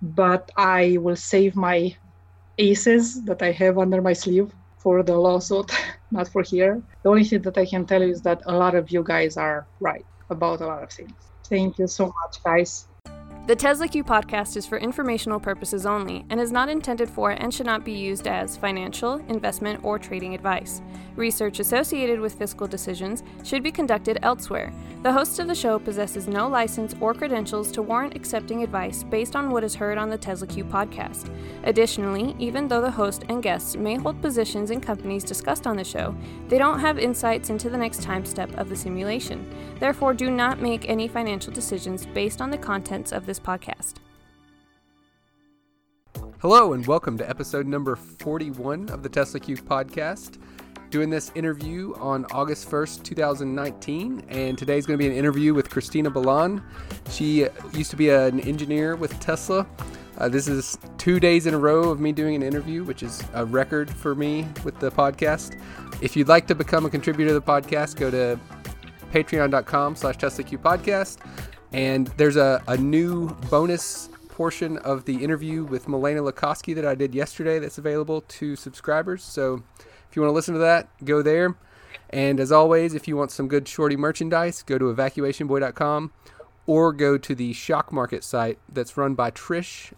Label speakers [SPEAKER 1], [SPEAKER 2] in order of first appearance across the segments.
[SPEAKER 1] but I will save my aces that I have under my sleeve for the lawsuit, not for here. The only thing that I can tell you is that a lot of you guys are right about a lot of things. Thank you so much, guys.
[SPEAKER 2] The Tesla Q podcast is for informational purposes only and is not intended for and should not be used as financial, investment, or trading advice. Research associated with fiscal decisions should be conducted elsewhere. The host of the show possesses no license or credentials to warrant accepting advice based on what is heard on the Tesla Q podcast. Additionally, even though the host and guests may hold positions in companies discussed on the show, they don't have insights into the next time step of the simulation. Therefore, do not make any financial decisions based on the contents of this this podcast.
[SPEAKER 3] Hello, and welcome to episode number 41 of the Tesla Q podcast. Doing this interview on August 1st, 2019, and today's going to be an interview with Cristina Balan. She used to be an engineer with Tesla. Uh, this is two days in a row of me doing an interview, which is a record for me with the podcast. If you'd like to become a contributor to the podcast, go to patreon.com slash TeslaQ podcast. And there's a, a new bonus portion of the interview with Milena Lukoski that I did yesterday that's available to subscribers. So if you want to listen to that, go there. And as always, if you want some good shorty merchandise, go to evacuationboy.com or go to the Shock Market site that's run by Trish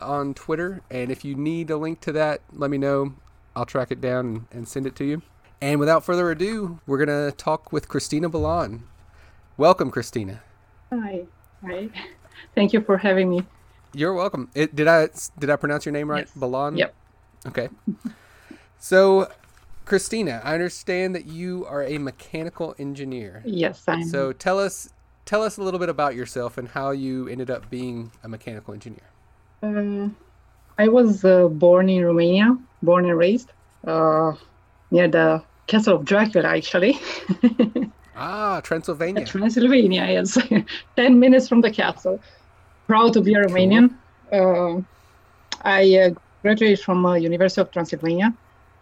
[SPEAKER 3] on Twitter. And if you need a link to that, let me know. I'll track it down and, send it to you. And without further ado, we're going to talk with Cristina Balan. Welcome, Cristina.
[SPEAKER 1] Hi. Hi. Thank you for having me.
[SPEAKER 3] You're welcome. It, did I did I pronounce your name right?
[SPEAKER 1] Yes.
[SPEAKER 3] Balan?
[SPEAKER 1] Yep.
[SPEAKER 3] Okay. so, Cristina, I understand that you are a mechanical engineer.
[SPEAKER 1] Yes, I'm.
[SPEAKER 3] So tell us tell us a little bit about yourself and how you ended up being a mechanical engineer.
[SPEAKER 1] Uh, I was uh, born in Romania, born and raised uh, near the castle of Dracula, actually.
[SPEAKER 3] Ah, Transylvania.
[SPEAKER 1] Transylvania, yes. 10 minutes from the castle. Proud to be a Romanian. Uh, I uh, graduated from uh, University of Transylvania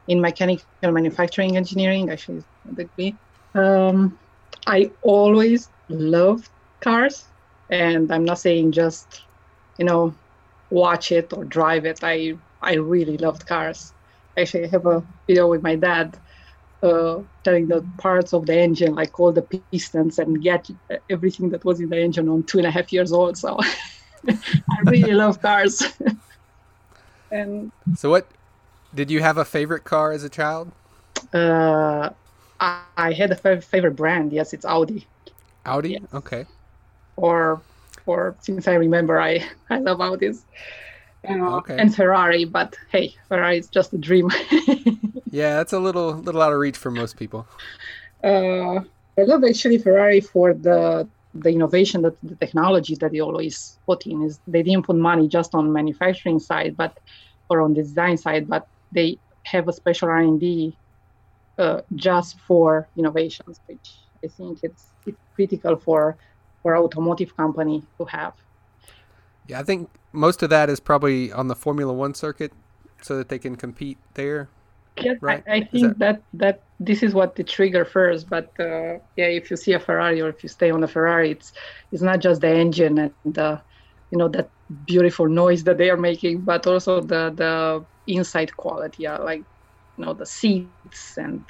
[SPEAKER 1] in mechanical manufacturing engineering, actually, a degree. Um, I always loved cars, and I'm not saying just, you know, watch it or drive it. I I really loved cars. Actually, I have a video with my dad uh, telling the parts of the engine, like all the pistons and get everything that was in the engine on two and a half years old. So I really love cars. and
[SPEAKER 3] so, what did you have a favorite car as a child?
[SPEAKER 1] Uh, I, I had a favorite brand. Yes, it's Audi.
[SPEAKER 3] Audi.
[SPEAKER 1] Yes.
[SPEAKER 3] Okay.
[SPEAKER 1] Or, or since I remember, I I love Audis. Uh,
[SPEAKER 3] okay.
[SPEAKER 1] and Ferrari, but hey, Ferrari is just a dream.
[SPEAKER 3] yeah, that's a little little out of reach for most people.
[SPEAKER 1] Uh, I love actually Ferrari for the the innovation that the technology that they always put in is they didn't put money just on manufacturing side, but or on the design side, but they have a special R and D uh, just for innovations, which I think it's, it's critical for for automotive company to have.
[SPEAKER 3] Yeah, I think most of that is probably on the Formula One circuit, so that they can compete there.
[SPEAKER 1] Yeah, right? I, I think that... that that this is what the trigger first. But uh, yeah, if you see a Ferrari or if you stay on a Ferrari, it's it's not just the engine and the you know that beautiful noise that they are making, but also the the inside quality, yeah, like you know the seats and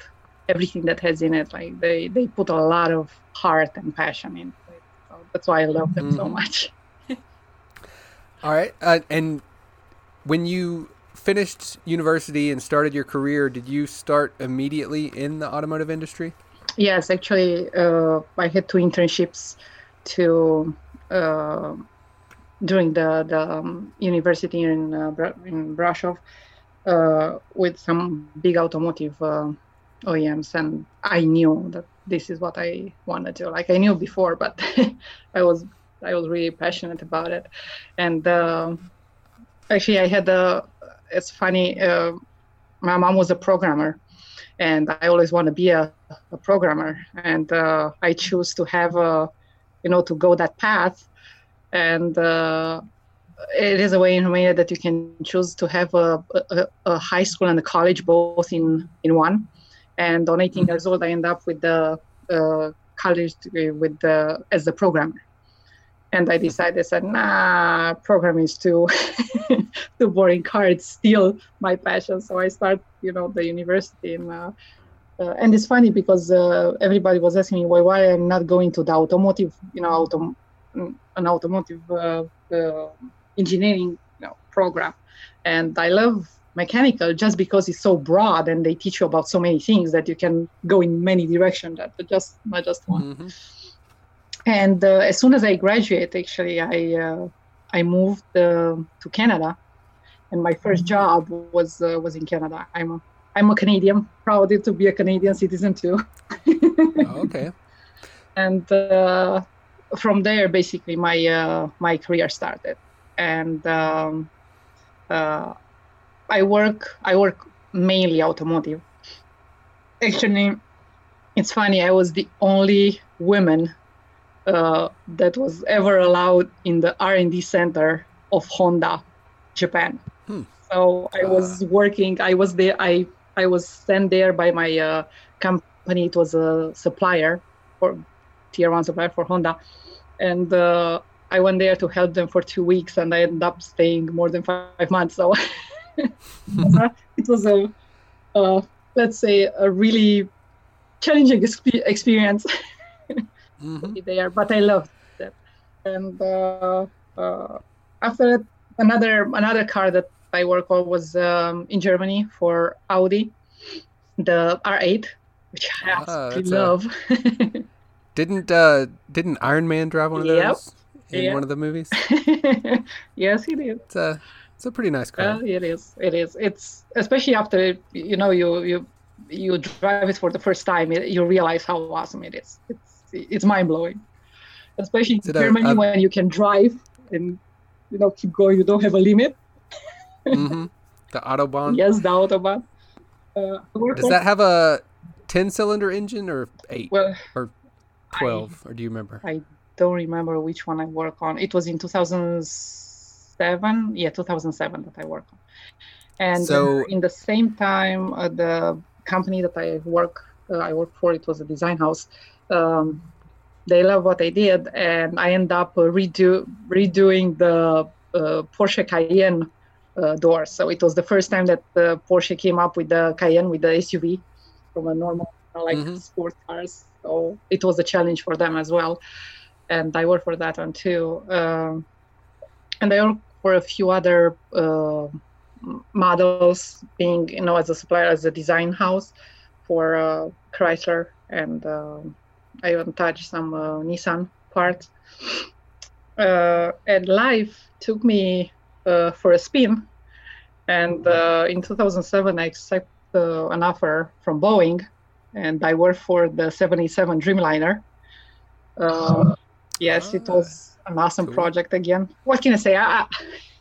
[SPEAKER 1] everything that has in it. Like they they put a lot of heart and passion in. It. So that's why I love them mm-hmm. so much.
[SPEAKER 3] All right. Uh, and when you finished university and started your career, did you start immediately in the automotive industry?
[SPEAKER 1] Yes, actually, uh, I had two internships to uh, during the the um, university in uh, in Brasov uh, with some big automotive uh, OEMs, and I knew that this is what I wanted to. Like I knew before, but I was I was really passionate about it. And uh, actually, I had a. It's funny. Uh, my mom was a programmer, and I always want to be a, a programmer. And uh, I choose to have a, you know, to go that path. And uh, it is a way in Romania that you can choose to have a, a, a high school and a college both in in one. And on 18 years old, I end up with the uh, college degree with the as the programmer and I decided, said, nah, programming is too too boring. Cards still my passion, so I start, you know, the university in. Uh, uh, and it's funny because uh, everybody was asking me why why I'm not going to the automotive, you know, autom- an automotive uh, uh, engineering you know, program, and I love mechanical just because it's so broad and they teach you about so many things that you can go in many directions that but just not just one. Mm-hmm. And uh, as soon as I graduate, actually, I uh, I moved uh, to Canada, and my first mm-hmm. job was was in Canada. I'm a I'm a Canadian, proud to be a Canadian citizen too.
[SPEAKER 3] oh, okay.
[SPEAKER 1] And uh, from there, basically, my uh, my career started, and um, uh, I work I work mainly automotive. Actually, it's funny. I was the only woman uh, that was ever allowed in the R&D center of Honda, Japan. Hmm. So I was working. I was there. I I was sent there by my uh, company. It was a supplier for tier one supplier for Honda, and uh, I went there to help them for two weeks, and I ended up staying more than five months. So it was a, uh, let's say, a really challenging exp- experience mm-hmm. there, but I loved it. And uh, uh, after that, another another car that I work on was um, in Germany for Audi, the R8, which I ah, absolutely love.
[SPEAKER 3] A... didn't uh, didn't Iron Man drive one of yep. those in yep. one of the movies?
[SPEAKER 1] yes, he did.
[SPEAKER 3] It's a it's a pretty nice car.
[SPEAKER 1] Uh, it is. It is. It's especially after you know you you you drive it for the first time, you realize how awesome it is. It's it's mind blowing, especially in Germany a... when you can drive and you know keep going. You don't have a limit
[SPEAKER 3] mm-hmm. The Autobahn.
[SPEAKER 1] Yes, the Autobahn.
[SPEAKER 3] Uh, Does that have a ten-cylinder engine or eight? Well, or twelve, I, or do you remember?
[SPEAKER 1] I don't remember which one I work on. It was in 2007. Yeah, 2007 that I work on. And so, uh, in the same time, uh, the company that I work uh, I work for it was a design house. Um, they love what I did, and I end up redo redoing the uh, Porsche Cayenne uh, doors. So it was the first time that Porsche came up with the Cayenne with the SUV from a normal like mm-hmm. sports cars. So it was a challenge for them as well, and I worked for that one too. Um, and I worked for a few other uh, models, being you know as a supplier as a design house for uh, Chrysler, and um, I even touched some uh, Nissan parts. Uh, and life took me uh, for a spin. And uh, in 2007, I accepted uh, an offer from Boeing, and I worked for the 77 Dreamliner. Uh, yes, it was an awesome cool. project again. What can I say? I,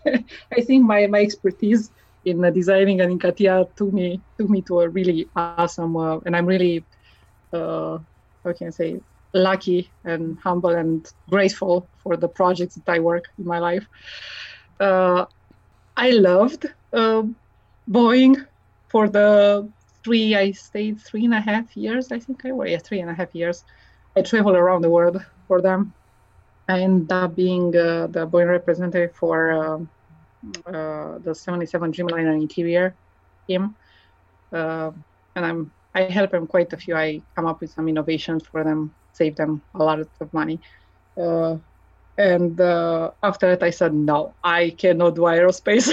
[SPEAKER 1] I think my, my expertise in uh, designing and in CATIA took me took me to a really awesome, uh, and I'm really, uh, how can I say, lucky and humble and grateful for the projects that I work in my life uh, I loved uh, Boeing for the three. I stayed three and a half years. I think I was yeah three and a half years. I traveled around the world for them. I ended up being uh, the Boeing representative for uh, uh, the 77 Dreamliner interior team, uh, and I'm I help them quite a few. I come up with some innovations for them, save them a lot of money. Uh, and uh, after that, I said, no, I cannot do aerospace.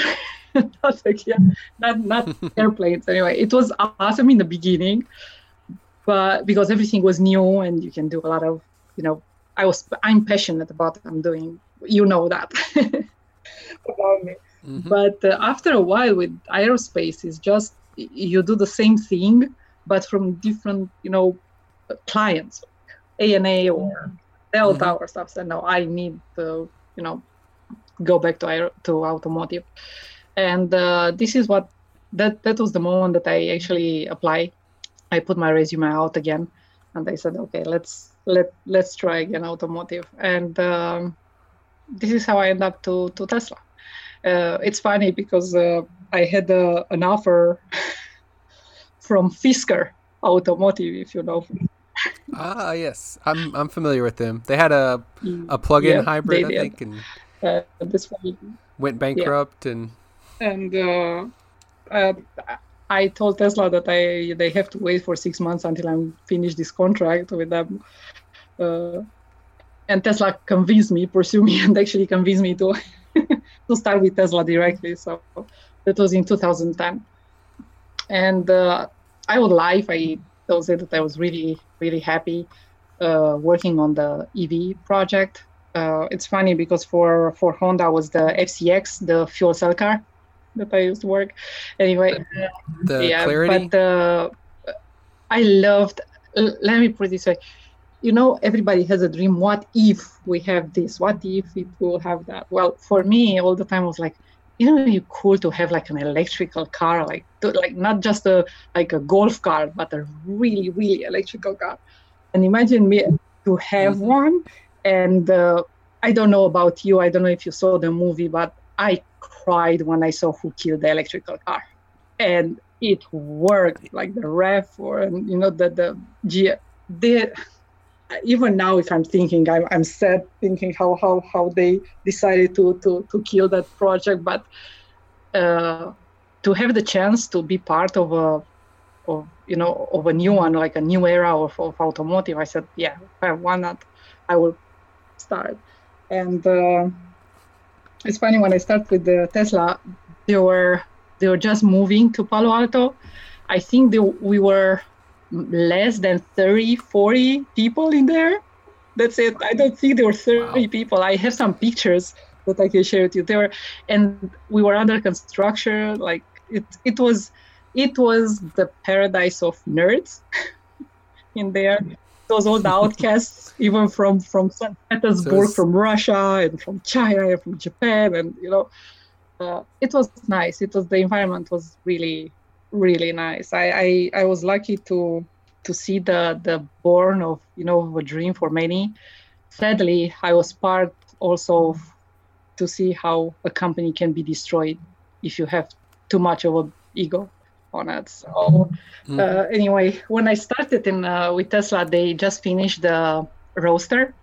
[SPEAKER 1] not again, not not airplanes. Anyway, it was awesome in the beginning, but because everything was new and you can do a lot of, you know, I was I'm passionate about what I'm doing. You know that about me. Mm-hmm. But uh, after a while with aerospace, it's just you do the same thing, but from different, you know, clients, ANA or Delta mm-hmm. or stuff. So no, I need to, you know, go back to to automotive, and uh, this is what that that was the moment that I actually apply. I put my resume out again, and they said, okay, let's let let's try again automotive, and um, this is how I end up to to Tesla. Uh, it's funny because uh, I had uh, an offer from Fisker Automotive, if you know.
[SPEAKER 3] Ah, yes, I'm I'm familiar with them. They had a a plug-in
[SPEAKER 1] Yeah,
[SPEAKER 3] hybrid, I think, and
[SPEAKER 1] Uh, this one
[SPEAKER 3] went bankrupt. And
[SPEAKER 1] and uh, uh, I told Tesla that I they have to wait for six months until I'm finished this contract with them. Uh, and Tesla convinced me, pursue me, and actually convinced me to to start with Tesla directly. So that was in 2010. And uh, I would lie if I don't say that I was really really happy uh, working on the EV project. Uh, it's funny because for for Honda was the FCX, the fuel cell car that I used to work. Anyway,
[SPEAKER 3] the
[SPEAKER 1] yeah,
[SPEAKER 3] clarity.
[SPEAKER 1] but uh, I loved. Let me put it this way. You know, everybody has a dream. What if we have this? What if it will have that? Well, for me, all the time was like, you know, you cool to have like an electrical car, like to, like not just a like a golf car, but a really really electrical car. And imagine me to have
[SPEAKER 3] Mhm.
[SPEAKER 1] one. And uh, I don't know about you. I don't know if you saw the movie, but I cried when I saw Who Killed the Electrical Car, and it worked like the ref or and you know the the G the even now if I'm thinking I'm I'm sad thinking how how how they decided to to to kill that project, but uh, to have the chance to be part of a of you know of a new one like a new era of, of automotive, I said yeah why not I will start and. Uh, it's funny when I start with the Tesla, they were they were just moving to Palo Alto. I think they, we were less than 30, 40 people in there. That's it. I don't think there were 30
[SPEAKER 3] Wow.
[SPEAKER 1] people. I have some pictures that I can share with you. There, and we were under construction. Like it, it was, it was the paradise of nerds in there. Those all the outcasts, even from from St. Petersburg, from Russia, and from China, and from Japan, and you know, uh, it was nice. It was the environment was really, really nice. I I, I was lucky to to see the the born of you know of a dream for many. Sadly, I was part also of, to see how a company can be destroyed if you have too much of a ego on it. So
[SPEAKER 3] Mhm.
[SPEAKER 1] uh, anyway, when I started in uh, with Tesla, they just finished the Roadster,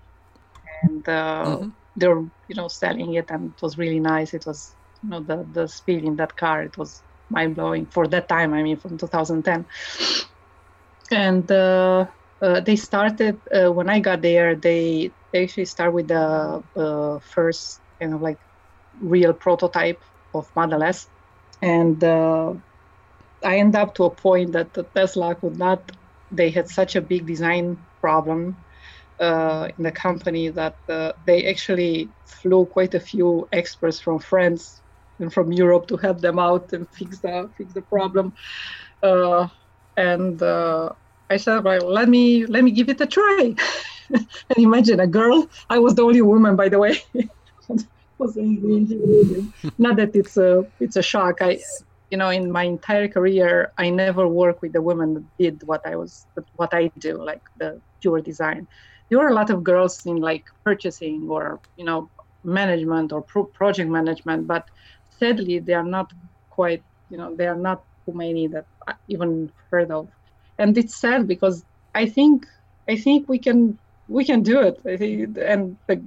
[SPEAKER 1] and uh,
[SPEAKER 3] Mhm.
[SPEAKER 1] they're you know selling it, and it was really nice. It was you know the the speed in that car, it was mind blowing for that time. I mean, from 2010, and uh, uh, they started uh, when I got there. They they actually start with the uh, first kind of like real prototype of Model S, and uh, I end up to a point that Tesla could not. They had such a big design problem uh, in the company that uh, they actually flew quite a few experts from France and from Europe to help them out and fix the fix the problem. Uh, and uh, I said, well, let me let me give it a try. and imagine a girl. I was the only woman, by the way. Not that it's a it's a shock. I you know in my entire career I never worked with a woman that did what I was what I do like the pure design. There were a lot of girls in like purchasing or you know management or pro- project management, but sadly they are not quite you know they are not too many that I even heard of, and it's sad because I think I think we can we can do it. I think and the,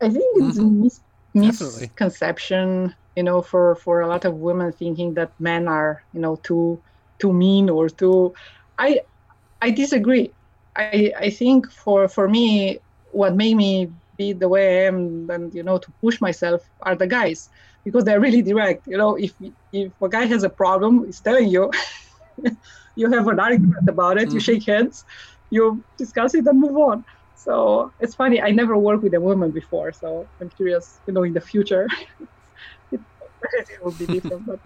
[SPEAKER 1] I think it's
[SPEAKER 3] Mhm.
[SPEAKER 1] mis- misconception you know for for a lot of women thinking that men are you know too too mean or too i i disagree i i think for for me what made me be the way i am and you know to push myself are the guys because they're really direct you know if if a guy has a problem he's telling you you have an argument about it you
[SPEAKER 3] Mhm.
[SPEAKER 1] shake hands you discuss it and move on so it's funny. I never worked with a woman before, so I'm curious. You know, in the future, it, it will be different. but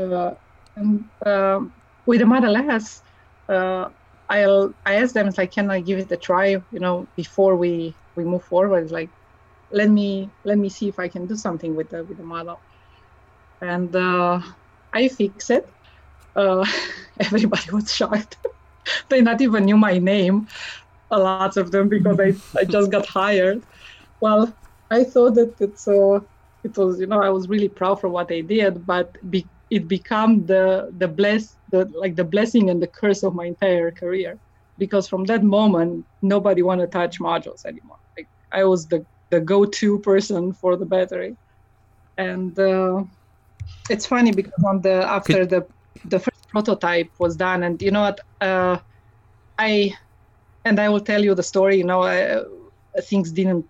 [SPEAKER 1] uh, and, um, with the S, uh, I'll I asked them, like, can I give it a try? You know, before we we move forward, it's like, let me let me see if I can do something with the with the model. And uh, I fix it. Uh, everybody was shocked. they not even knew my name a lot of them because I, I just got hired. Well, I thought that it's uh, it was you know I was really proud for what I did, but be, it became the the bless the like the blessing and the curse of my entire career because from that moment nobody want to touch modules anymore. I was the the go-to person for the battery, and uh, it's funny because on the after Could... the the first prototype was done, and you know what, uh, I and I will tell you the story. You know, uh, things didn't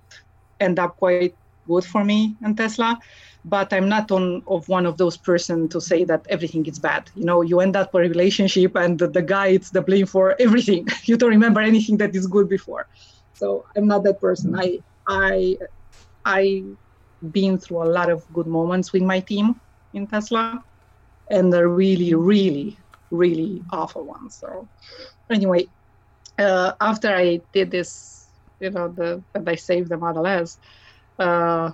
[SPEAKER 1] end up quite good for me and Tesla but I'm not on of one of those person to say that everything is bad. You know, you end up with a relationship and the, the guy it's the blame for everything. you don't remember anything that is good before. So I'm not that person. I I I been through a lot of good moments with my team in Tesla and the really, really, really awful ones. So anyway, uh, after I did this, you know, the and I saved the Model S, uh,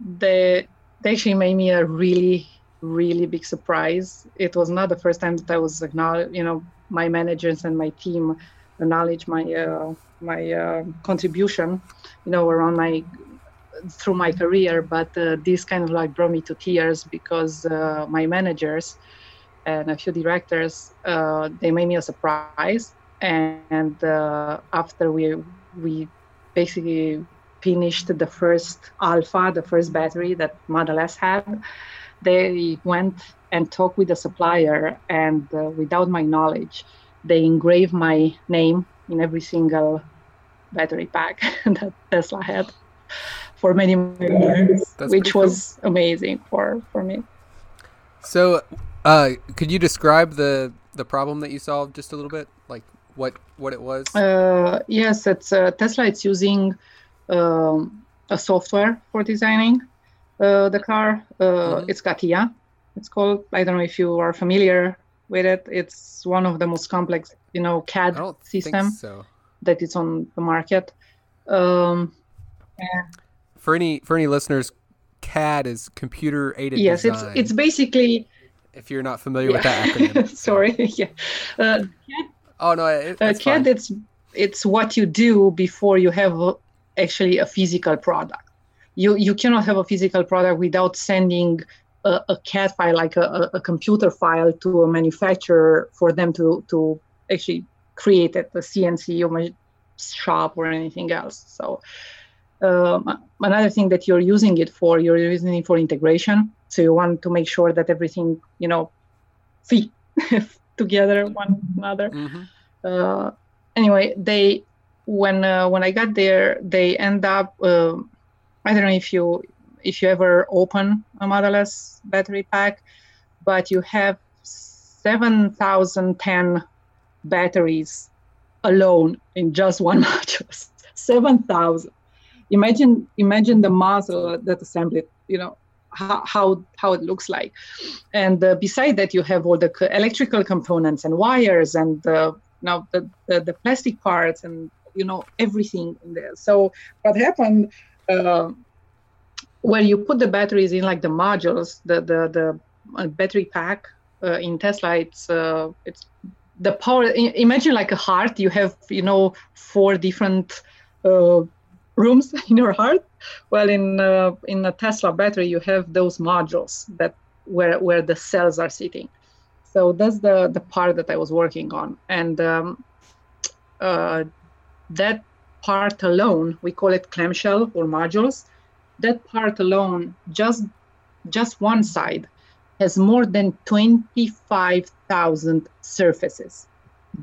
[SPEAKER 1] the they actually made me a really, really big surprise. It was not the first time that I was acknowledged, you know, my managers and my team acknowledge my uh, my uh, contribution, you know, around my through my career. But uh, this kind of like brought me to tears because my managers and a few directors they made me a surprise. And after we we basically finished the first alpha, the first battery that Model S had, they went and talked with the supplier, and uh, without my knowledge, they engraved my name in every single battery pack that Tesla had for many, many years, That's which was cool. amazing for, for me.
[SPEAKER 3] So, uh, could you describe the the problem that you solved just a little bit, like what what it was?
[SPEAKER 1] Uh, yes, it's uh, Tesla. It's using um, a software for designing uh, the car. Uh, mm-hmm. It's CATIA. It's called. I don't know if you are familiar with it. It's one of the most complex, you know, CAD system
[SPEAKER 3] so.
[SPEAKER 1] that is on the market. Um,
[SPEAKER 3] for any for any listeners, CAD is computer aided.
[SPEAKER 1] Yes,
[SPEAKER 3] design.
[SPEAKER 1] it's it's basically.
[SPEAKER 3] If you're not familiar yeah. with that acronym,
[SPEAKER 1] sorry. yeah. Uh,
[SPEAKER 3] CAD, oh no, it,
[SPEAKER 1] uh, CAD. Fine. It's it's what you do before you have actually a physical product. You you cannot have a physical product without sending a, a CAD file, like a, a computer file, to a manufacturer for them to to actually create it, a CNC or shop or anything else. So um, another thing that you're using it for, you're using it for integration. So you want to make sure that everything you know fit together one another. Mm-hmm. Uh, anyway, they when uh, when I got there, they end up. Uh, I don't know if you if you ever open a Model S battery pack, but you have seven thousand ten batteries alone in just one module. seven thousand. Imagine imagine the muscle that assembled. You know how how, how it looks like, and uh, beside that you have all the electrical components and wires and uh, now the, the, the plastic parts and you know everything in there so what happened uh, where you put the batteries in like the modules the the the uh, battery pack uh, in tesla it's uh, it's the power imagine like a heart. You have you know four different uh, rooms in your heart. Well in uh, in a tesla battery you have those modules that where where the cells are sitting. So that's the the part that i was working on. And um, uh, that part alone, we call it clamshell or modules, that part alone, just just one side, has more than 25,000 surfaces.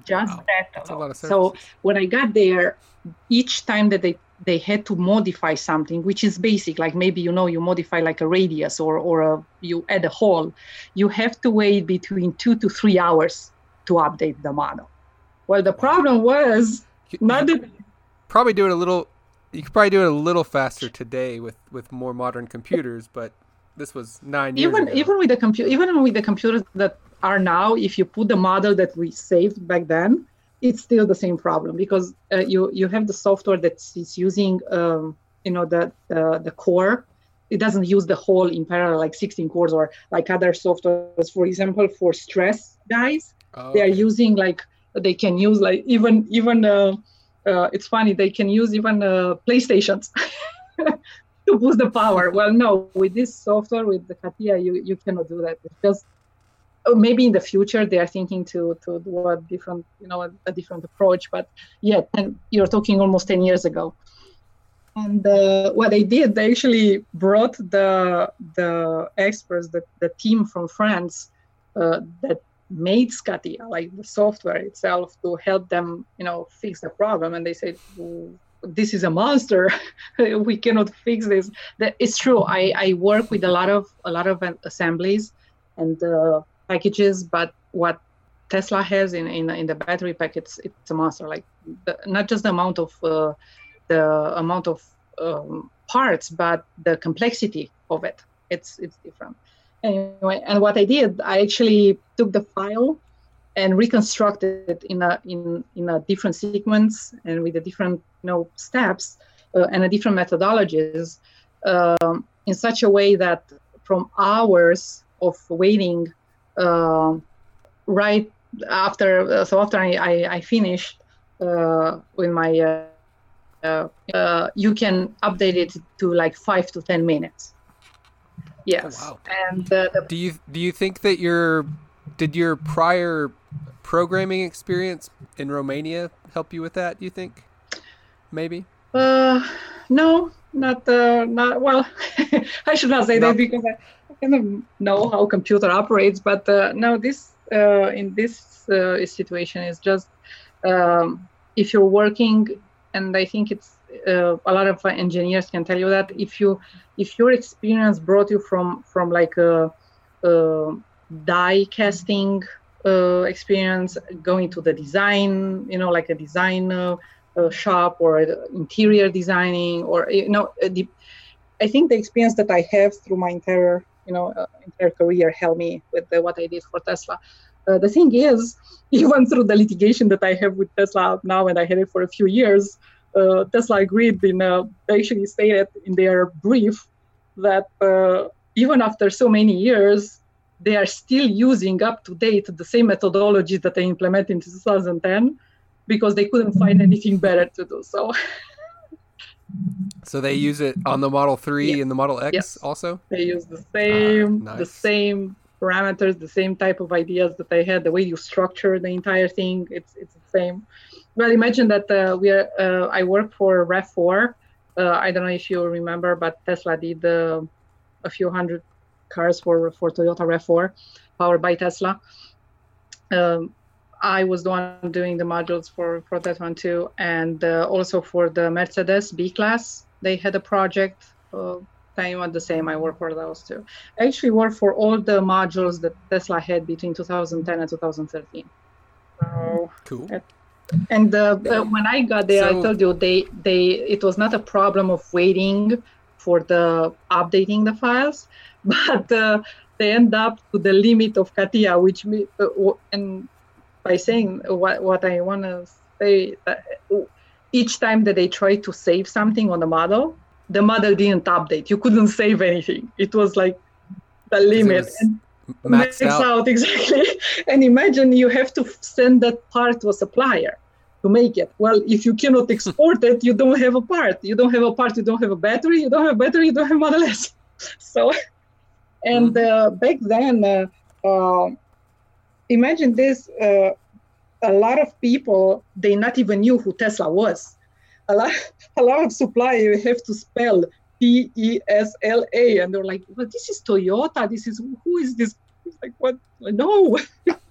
[SPEAKER 1] Just wow. that alone. So when I got there, each time that they they had to modify something, which is basic, like maybe you know you modify like a radius or or a, you add a hole, you have to wait between two to three hours to update the model. Well, the problem was not that
[SPEAKER 3] probably do it a little. You could probably do it a little faster today with with more modern computers, but this was nine years
[SPEAKER 1] even
[SPEAKER 3] ago.
[SPEAKER 1] even with the computer even with the computers that are now if you put the model that we saved back then it's still the same problem because uh, you you have the software that is using um, you know the, the the core. It doesn't use the whole in parallel like 16 cores or like other softwares. For example for stress guys oh, they are using like they can use like even even uh, uh, it's funny they can use even uh, playstations to boost the power. Well no with this software with the CATIA you, you cannot do that. It's just maybe in the future they are thinking to to do a different you know a, a different approach but yeah and you're talking almost 10 years ago. And uh, what they did they actually brought the the experts the, the team from france uh, that made Scatia, like the software itself, to help them, you know, fix the problem. And they said, "This is a monster. we cannot fix this." That it's true. I, I work with a lot of a lot of assemblies and uh, packages, but what Tesla has in, in in the battery pack, it's it's a monster. Like the, not just the amount of uh, the amount of um, parts, but the complexity of it. It's it's different anyway, and what I did, I actually took the file and reconstructed it in a in in a different sequence and with a different you know steps uh, and a different methodologies um, in such a way that from hours of waiting uh, right after so after I, I, I finished uh, with my uh, uh, you can update it to like five to ten minutes Yes. Oh, wow. And uh, the...
[SPEAKER 3] do you do you think that your did your prior programming experience in Romania help you with that? Do you think? Maybe.
[SPEAKER 1] Uh, no, not uh, not well. I should not say no. that because I, I kind of know how computer operates, but uh, no, this uh, in this uh, situation is just um, if you're working, and I think it's uh, a lot of engineers can tell you that if you if your experience brought you from from like a, a die casting uh, experience going to the design you know like a design uh, shop or interior designing or you know the, i think the experience that i have through my entire you know uh, entire career helped me with the, what i did for tesla. Uh, the thing is even through the litigation that i have with tesla now and i had it for a few years uh, Tesla agreed in uh, they actually stated in their brief that uh, even after so many years, they are still using up to date the same methodology that they implemented in 2010 because they couldn't find anything better to do so.
[SPEAKER 3] so they use it on the Model 3 yes. and the Model X
[SPEAKER 1] yes.
[SPEAKER 3] also?
[SPEAKER 1] They use the same ah, nice. the same parameters, the same type of ideas that they had, the way you structure the entire thing, it's it's the same. Well, imagine that uh, we are. Uh, I work for Rav4. Uh, I don't know if you remember, but Tesla did uh, a few hundred cars for for Toyota Rav4, powered by Tesla. Um, I was the one doing the modules for for that one too, and uh, also for the Mercedes B class. They had a project. Uh, time the same. I work for those too. I actually work for all the modules that Tesla had between 2010 and 2013. So
[SPEAKER 3] cool.
[SPEAKER 1] It, and uh, when I got there, so, I told you they they it was not a problem of waiting for the updating the files, but uh, they end up to the limit of CATIA, which uh, and by saying what what I want to say, uh, each time that they try to save something on the model, the model didn't update. You couldn't save anything. It was like the limit.
[SPEAKER 3] Maxed out.
[SPEAKER 1] out. exactly and imagine you have to send that part to a supplier to make it well if you cannot export it you don't have a part you don't have a part you don't have a battery you don't have a battery you don't have model s so and mm-hmm. uh, back then uh, uh, imagine this uh, a lot of people they not even knew who tesla was a lot a lot of suppliers have to spell T E S L A, and they're like, "But this is Toyota. This is who is this?" It's like, "What? No,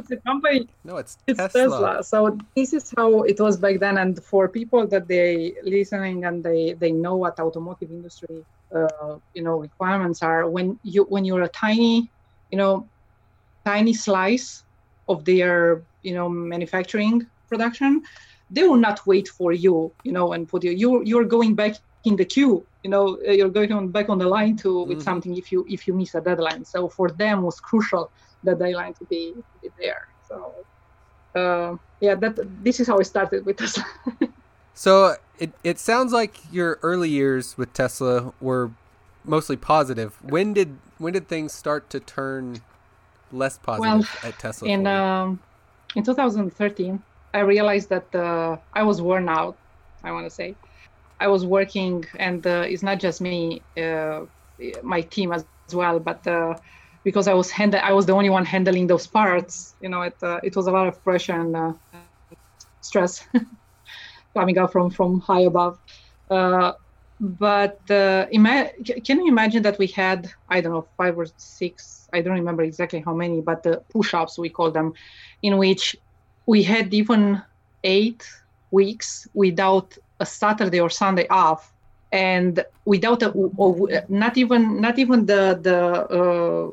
[SPEAKER 1] it's a company.
[SPEAKER 3] No, it's,
[SPEAKER 1] it's Tesla. Tesla. So this is how it was back then. And for people that they listening and they they know what automotive industry, uh, you know, requirements are. When you when you're a tiny, you know, tiny slice of their you know manufacturing production, they will not wait for you, you know, and put you. You you're going back in the queue you know you're going on back on the line to with mm-hmm. something if you if you miss a deadline so for them was crucial the deadline to be, to be there. So uh, yeah that this is how it started with tesla.
[SPEAKER 3] So it, it sounds like your early years with tesla were mostly positive. When did when did things start to turn less positive well, at tesla
[SPEAKER 1] in um, in 2013 i realized that uh, i was worn out i want to say. I was working, and uh, it's not just me, uh, my team as well, but uh, because I was hand- I was the only one handling those parts. You know, it uh, it was a lot of pressure and uh, stress coming up from from high above. Uh, but uh, ima- can you imagine that we had I don't know five or six I don't remember exactly how many, but the push-ups we call them, in which we had even eight weeks without a Saturday or Sunday off, and without a, not even not even the the uh,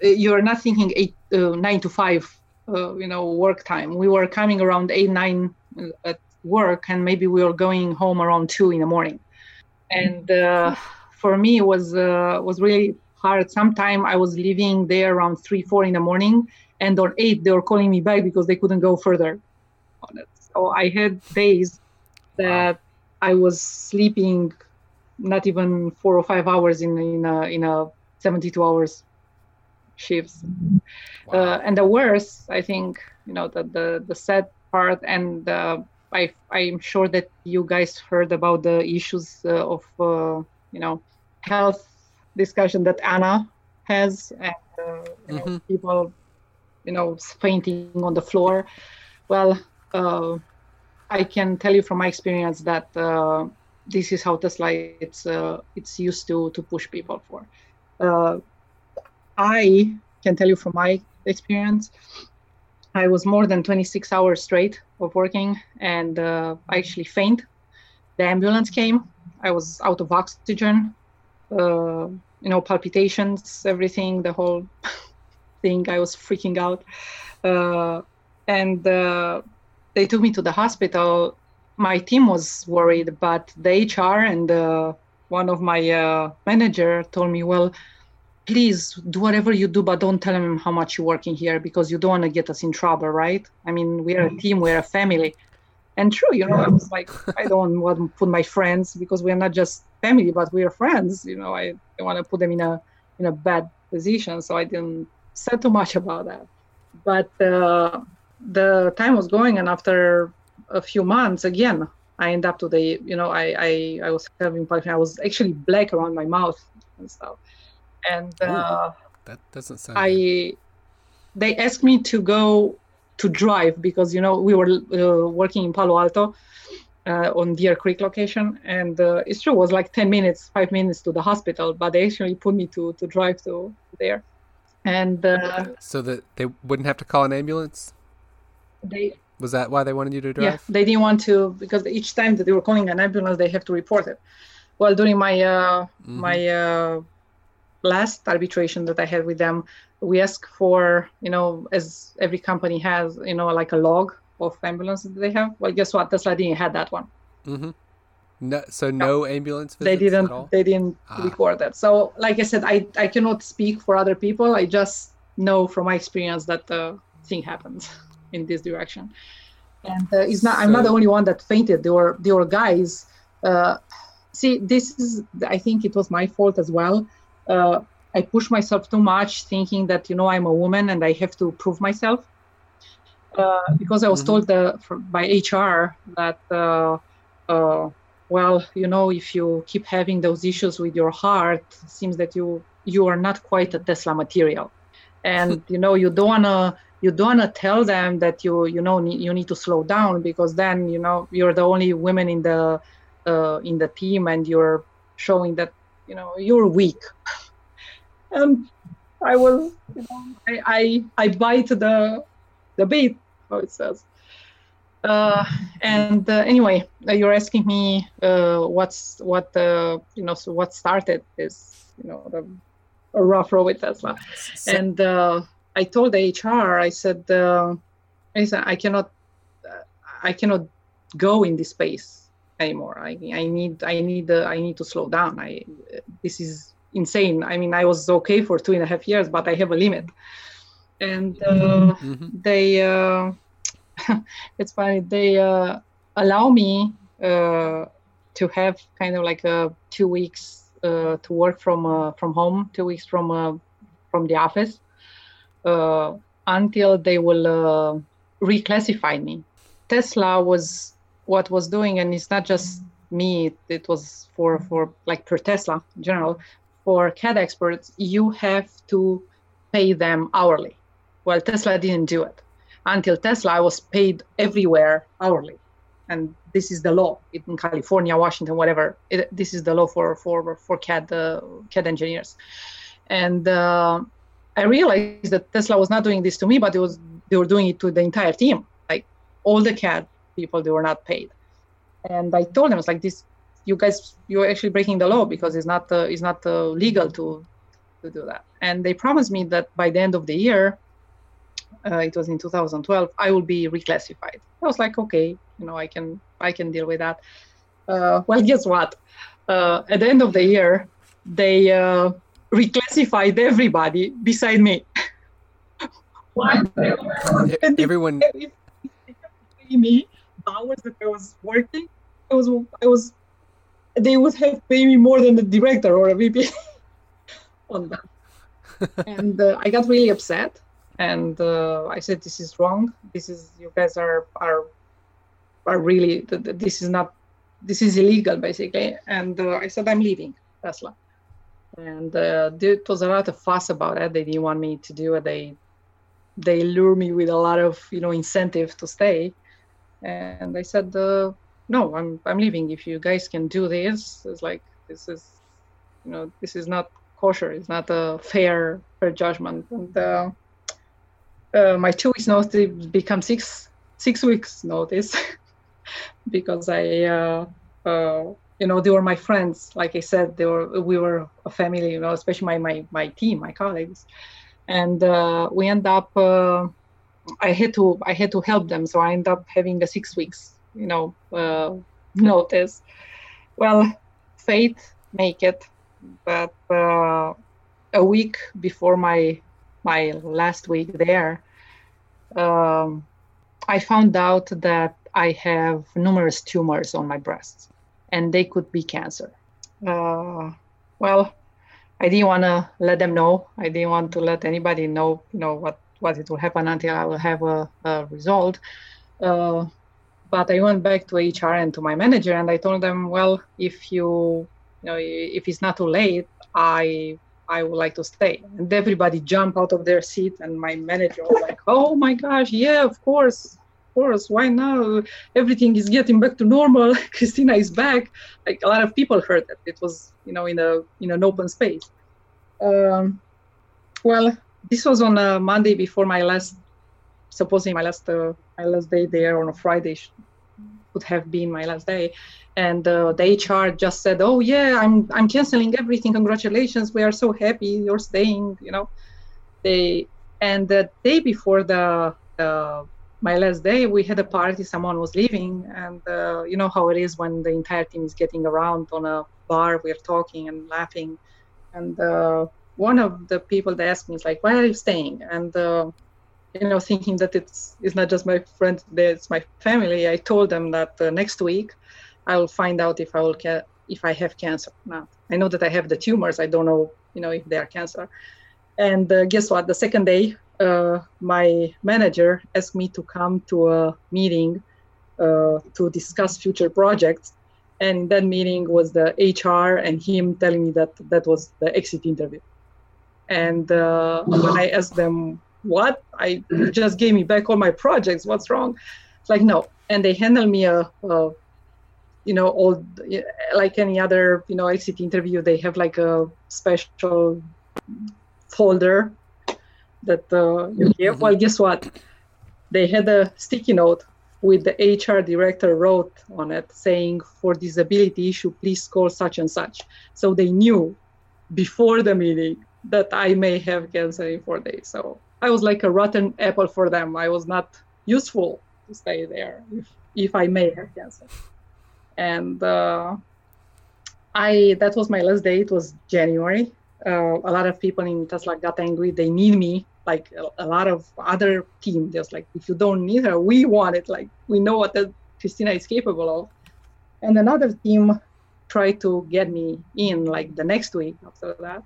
[SPEAKER 1] you're not thinking eight uh, nine to five uh, you know work time. We were coming around eight nine at work, and maybe we were going home around two in the morning, and uh, for me it was uh, was really hard. Sometime I was leaving there around three four in the morning, and on eight they were calling me back because they couldn't go further on it. So I had days that I was sleeping not even four or five hours in in a in a 72 hours shifts. Wow. Uh, and the worst, I think, you know, the the, the sad part, and uh, I I'm sure that you guys heard about the issues uh, of uh, you know health discussion that Anna has, and uh, you mm-hmm. know, people, you know, fainting on the floor. Well, uh, I can tell you from my experience that this is how Tesla it's it's used to to push people for. I can tell you from my experience, I was more than 26 hours straight of working and uh, I actually faint. The ambulance came. I was out of oxygen, uh, you know, palpitations, everything, the whole thing. I was freaking out. Uh, and uh, they took me to the hospital. My team was worried, but the HR and uh, one of my uh, manager told me, well, please do whatever you do, but don't tell them how much you're working here because you don't want to get us in trouble, right? I mean, we're a team, we're a family. And true, you know, I was like, I don't want to put my friends because we're not just family, but we're friends. You know, I don't want to put them in a in a bad position, so I didn't say too much about that. But uh, the time was going, and after a few months, again, I end up to the, you know, I I, I was having, I was actually black around my mouth and stuff and uh,
[SPEAKER 3] that doesn't sound.
[SPEAKER 1] I good. they asked me to go to drive because you know we were uh, working in Palo Alto uh, on Deer Creek location, and uh, it's true it was like ten minutes, five minutes to the hospital, but they actually put me to to drive to there, and uh,
[SPEAKER 3] so that they wouldn't have to call an ambulance.
[SPEAKER 1] They
[SPEAKER 3] was that why they wanted you to drive? Yeah,
[SPEAKER 1] they didn't want to because each time that they were calling an ambulance, they have to report it. Well, during my uh, mm-hmm. my uh, last arbitration that I had with them, we ask for, you know, as every company has, you know, like a log of ambulances that they have. Well, guess what? Tesla didn't have that one.
[SPEAKER 3] Mm-hmm. No, so no, no ambulance.
[SPEAKER 1] they didn't. They didn't ah. record that. So, like I said, I I cannot speak for other people. I just know from my experience that the thing happened in this direction. And uh, it's not. So, I'm not the only one that fainted. There were there were guys. Uh, see, this is. I think it was my fault as well uh, I push myself too much, thinking that you know I'm a woman and I have to prove myself. Uh, because I was mm-hmm. told the, for, by HR that, uh, uh, well, you know, if you keep having those issues with your heart, it seems that you you are not quite a Tesla material, and you know you don't wanna you don't wanna tell them that you you know you need to slow down because then you know you're the only women in the uh, in the team and you're showing that you know you're weak. And i will you know i i, I bite the the bait how it says. Uh, and uh, anyway uh, you're asking me uh, what's what uh, you know so what started this you know the a rough road with tesla. So, and uh, i told the hr i said i said i cannot i cannot go in this space anymore. I, I need I need uh, I need to slow down. I this is insane. I mean, I was okay for two and a half years, but I have a limit. And uh, mm-hmm. they uh, it's funny they uh, allow me uh, to have kind of like a two weeks uh, to work from from home, two weeks from from the office until they will reclassify me. Tesla was what was doing and it's not just me it, was for for like per tesla in general for CAD experts you have to pay them hourly. Well, Tesla didn't do it. Until Tesla, I was paid everywhere hourly, and this is the law in California, Washington, whatever. It, this is the law for for for CAD uh, CAD engineers, and uh, I realized that Tesla was not doing this to me, but it was they were doing it to the entire team. Like all the CAD people, they were not paid, and I told them it's like this. You guys, you're actually breaking the law because it's not uh, it's not uh, legal to to do that. And they promised me that by the end of the year, uh, it was in 2012, I will be reclassified. I was like, okay, you know, I can I can deal with that. Uh, well, guess what? Uh, at the end of the year, they uh, reclassified everybody beside me.
[SPEAKER 3] Why? Everyone.
[SPEAKER 1] Me the hours that I was working, I was I was they would have paid me more than the director or a VP on that. and uh, I got really upset, and uh, I said, "This is wrong. This is you guys are are are really this is not this is illegal basically." And uh, I said, "I'm leaving Tesla." And uh, there was a lot of fuss about it. They didn't want me to do it. They they lure me with a lot of you know incentive to stay, and I said, uh, "No, I'm I'm leaving. If you guys can do this, it's like this is." You know, this is not kosher. It's not a fair fair judgment. And uh, uh, my two weeks notice become six six weeks notice because I uh, uh, you know they were my friends. Like I said, they were we were a family. You know, especially my my my team, my colleagues, and uh, we end up. Uh, I had to I had to help them, so I end up having a six weeks you know notice. Well, fate make it but uh, a week before my my last week there, um, I found out that I have numerous tumors on my breasts, and they could be cancer. Uh, well, I didn't want to let them know. I didn't want to let anybody know, you know, what what it will happen until I will have a, a result. Uh, but I went back to HR and to my manager, and I told them, well, if you you know, if it's not too late, I I would like to stay. And everybody jumped out of their seat, and my manager was like, "Oh my gosh, yeah, of course, of course. Why now? Everything is getting back to normal. Cristina is back." Like a lot of people heard that. It was, you know, in a in an open space. Um, well, this was on a Monday before my last, supposing my last uh, my last day there on a Friday would have been my last day and uh, the HR just said, "Oh yeah, I'm I'm canceling everything. Congratulations, we are so happy you're staying." You know, they and the day before the uh, my last day, we had a party. Someone was leaving, and uh, you know how it is when the entire team is getting around on a bar. We're talking and laughing, and uh, one of the people that asked me is like, "Why are you staying?" And uh, you know, thinking that it's it's not just my friends, it's my family. I told them that uh, next week I will find out if I will ca- if I have cancer or not. I know that I have the tumors. I don't know, you know, if they are cancer. And uh, guess what? The second day, uh, my manager asked me to come to a meeting uh, to discuss future projects. And that meeting was the HR and him telling me that that was the exit interview. And uh, when I asked them, what? I just gave me back all my projects. What's wrong? It's like, no. And they handled me a, a you know all like any other you know exit interview they have like a special folder that uh, you give mm-hmm. well guess what they had a sticky note with the hr director wrote on it saying for disability issue please call such and such so they knew before the meeting that i may have cancer in four days so i was like a rotten apple for them i was not useful to stay there if, if i may have cancer and uh, I that was my last day. It was January. Uh, a lot of people in Tesla got angry. They need me. Like a, a, lot of other team, just like if you don't need her, we want it. Like we know what the, Cristina is capable of. And another team tried to get me in like the next week after that.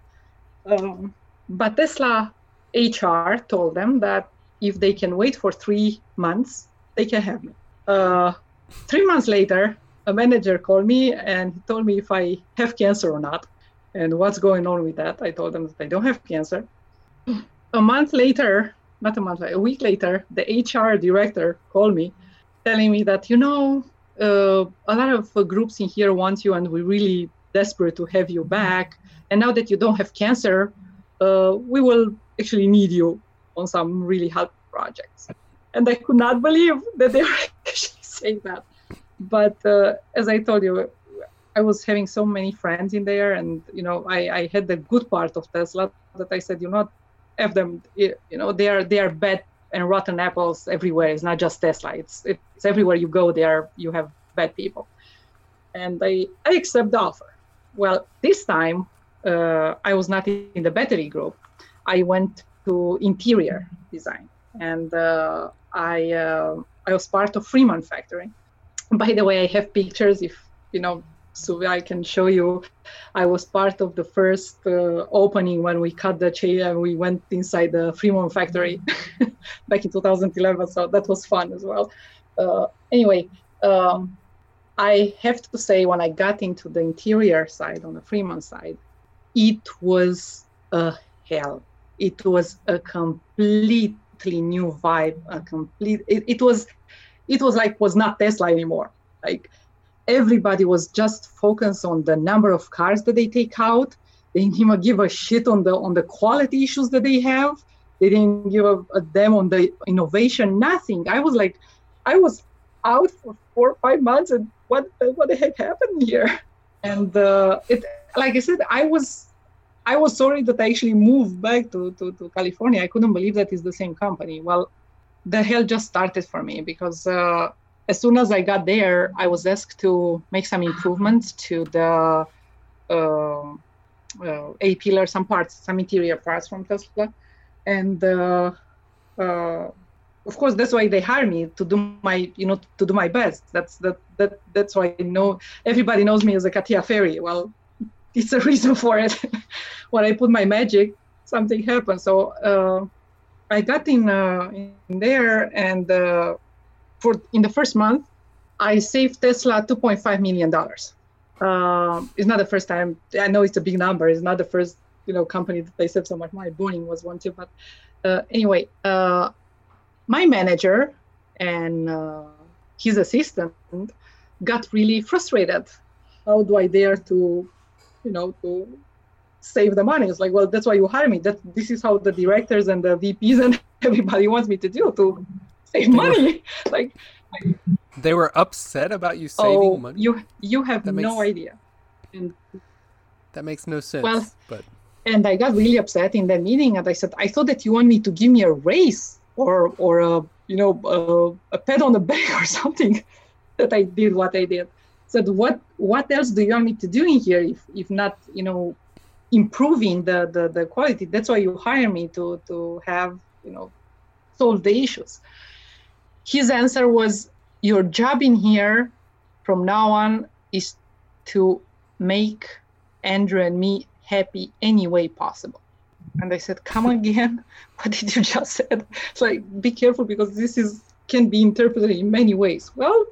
[SPEAKER 1] Um, but Tesla HR told them that if they can wait for three months, they can have me. Uh, three months later, a manager called me and he told me if I have cancer or not and what's going on with that. I told them that I don't have cancer. a month later, not a month, a week later, the HR director called me, telling me that you know uh, a lot of uh, groups in here want you, and we're really desperate to have you back. And now that you don't have cancer, uh, we will actually need you on some really hard projects. And I could not believe that they were actually saying that. But uh, as I told you, I was having so many friends in there, and you know, I, I had the good part of Tesla that I said, you know, have them, you know, they are they are bad and rotten apples everywhere. It's not just Tesla. It's it's everywhere you go. There you have bad people, and I I accept the offer. Well, this time uh, I was not in the battery group. I went to interior design, and uh, I uh, I was part of Fremont Factory. By the way, I have pictures. If you know so I can show you. I was part of the first uh, opening when we cut the chair and we went inside the Fremont factory back in 2011. So that was fun as well. Uh, anyway, um, I have to say, when I got into the interior side on the Fremont side, it was a hell. It was a completely new vibe. A complete. It, it was. It was like was not Tesla anymore. Like everybody was just focused on the number of cars that they take out. They didn't give a shit on the on the quality issues that they have. They didn't give a, a damn on the innovation. Nothing. I was like, I was out for four or five months, and what what the heck happened here? And uh, it, like I said, I was I was sorry that I actually moved back to, to, to California. I couldn't believe that it's the same company. Well, the hell just started for me because uh, as soon as I got there, I was asked to make some improvements to the uh, uh, A pillar, some parts, some interior parts from Tesla, and uh, uh, of course that's why they hire me to do my, you know, to do my best. That's that that that's why I know everybody knows me as a CATIA fairy. Well, it's a reason for it. when I put my magic, something happens. So uh, I got in, uh, in there and for in the first month, I saved Tesla 2.5 million dollars. Uh, it's not the first time. I know it's a big number. It's not the first you know company that they saved so much money. Boeing was one too. But uh, anyway, uh, my manager and uh, his assistant got really frustrated. How do I dare to, you know, to save the money? It's like, well, that's why you hire me. That this is how the directors and the VPs and everybody wants me to do to save money. like
[SPEAKER 3] they were upset about you saving
[SPEAKER 1] oh,
[SPEAKER 3] money.
[SPEAKER 1] You you have that no makes, idea. And
[SPEAKER 3] that makes no sense.
[SPEAKER 1] Well,
[SPEAKER 3] but
[SPEAKER 1] and I got really upset in that meeting, and I said, I thought that you want me to give me a raise or or a you know a, a pat on the back or something that I did what I did. Said what what else do you want me to do in here if if not you know improving the the, the quality? That's why you hire me to to have you know solve the issues his answer was your job in here from now on is to make andrew and me happy any way possible and i said come again? What did you just said? It's like be careful because this is can be interpreted in many ways. Well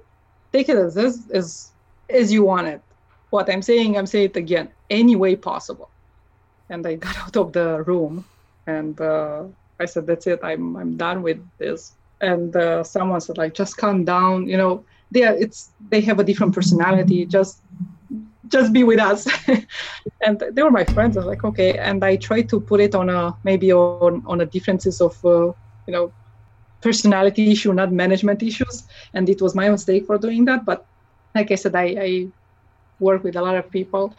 [SPEAKER 1] take it as as as, as you want it. What i'm saying i'm saying it again any way possible. And i got out of the room and uh, i said that's it. I'm i'm done with this. And uh, someone said like just calm down. You know they are, it's they have a different personality. Just just be with us. And they were my friends. I was like okay. And i tried to put it on a maybe on on a differences of uh, you know personality issue not management issues. And it was my mistake for doing that. But like i said i, I work with a lot of people.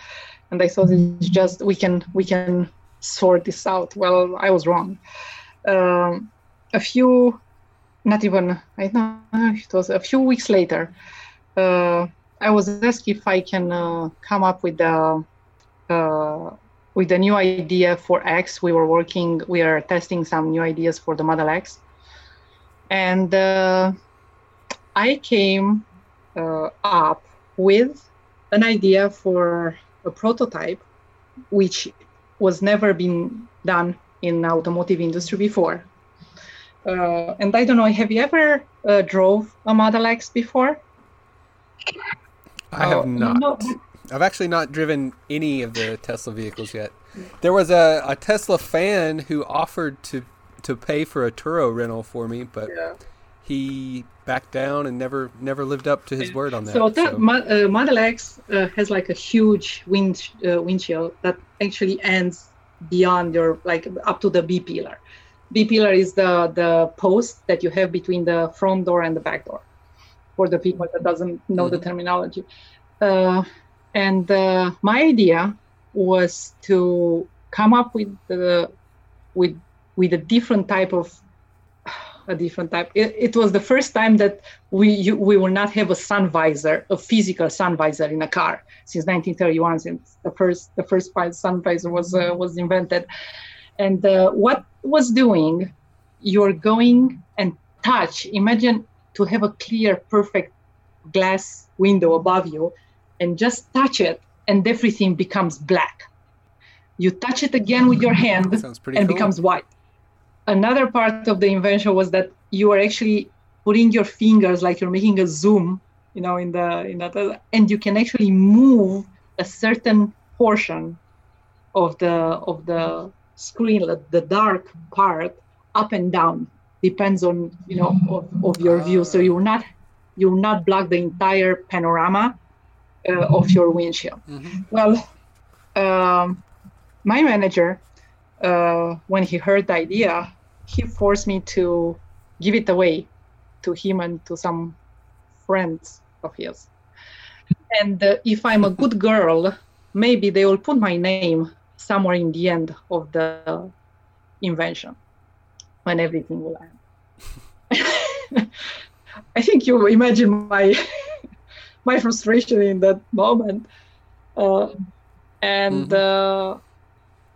[SPEAKER 1] And i thought it's just we can we can sort this out. Well i was wrong. Um, a few not even I know it was a few weeks later. Uh, I was asked if I can uh, come up with a uh, with a new idea for X. We were working, we are testing some new ideas for the Model X, and uh, I came uh, up with an idea for a prototype, which was never been done in automotive industry before uh, and I don't know, have you ever uh, drove a Model X before?
[SPEAKER 3] I have oh, not.
[SPEAKER 1] No,
[SPEAKER 3] I've actually not driven any of the Tesla vehicles yet. There was a, a Tesla fan who offered to to pay for a Turo rental for me, but
[SPEAKER 1] Yeah.
[SPEAKER 3] he backed down and never never lived up to his word on that.
[SPEAKER 1] So that Mo- uh, Model X uh, has like a huge wind uh, windshield that actually ends beyond your like up to the B pillar. B pillar is the the post that you have between the front door and the back door. For the people that doesn't know the terminology, uh, and uh, my idea was to come up with the with with a different type of a different type. It, it was the first time that we you, we will not have a sun visor, a physical sun visor in a car since 1931, since the first the first sun visor was uh, was invented. And uh, what was doing, you're going and touch. Imagine to have a clear, perfect glass window above you, and just touch it, and everything becomes black. You touch it again with your hand, and
[SPEAKER 3] cool.
[SPEAKER 1] becomes white. Another part of the invention was that you are actually putting your fingers like you're making a zoom, you know, in the in that, and you can actually move a certain portion of the of the screen, the dark part, up and down. Depends on you know of, of your view. So you will not you will not block the entire panorama uh, of your windshield.
[SPEAKER 3] Mhm.
[SPEAKER 1] Well, um, my manager, uh, when he heard the idea, he forced me to give it away to him and to some friends of his. And uh, if I'm a good girl, maybe they will put my name somewhere in the end of the invention when everything will end. I think you imagine my my frustration in that moment. Uh, and
[SPEAKER 3] Mhm.
[SPEAKER 1] uh,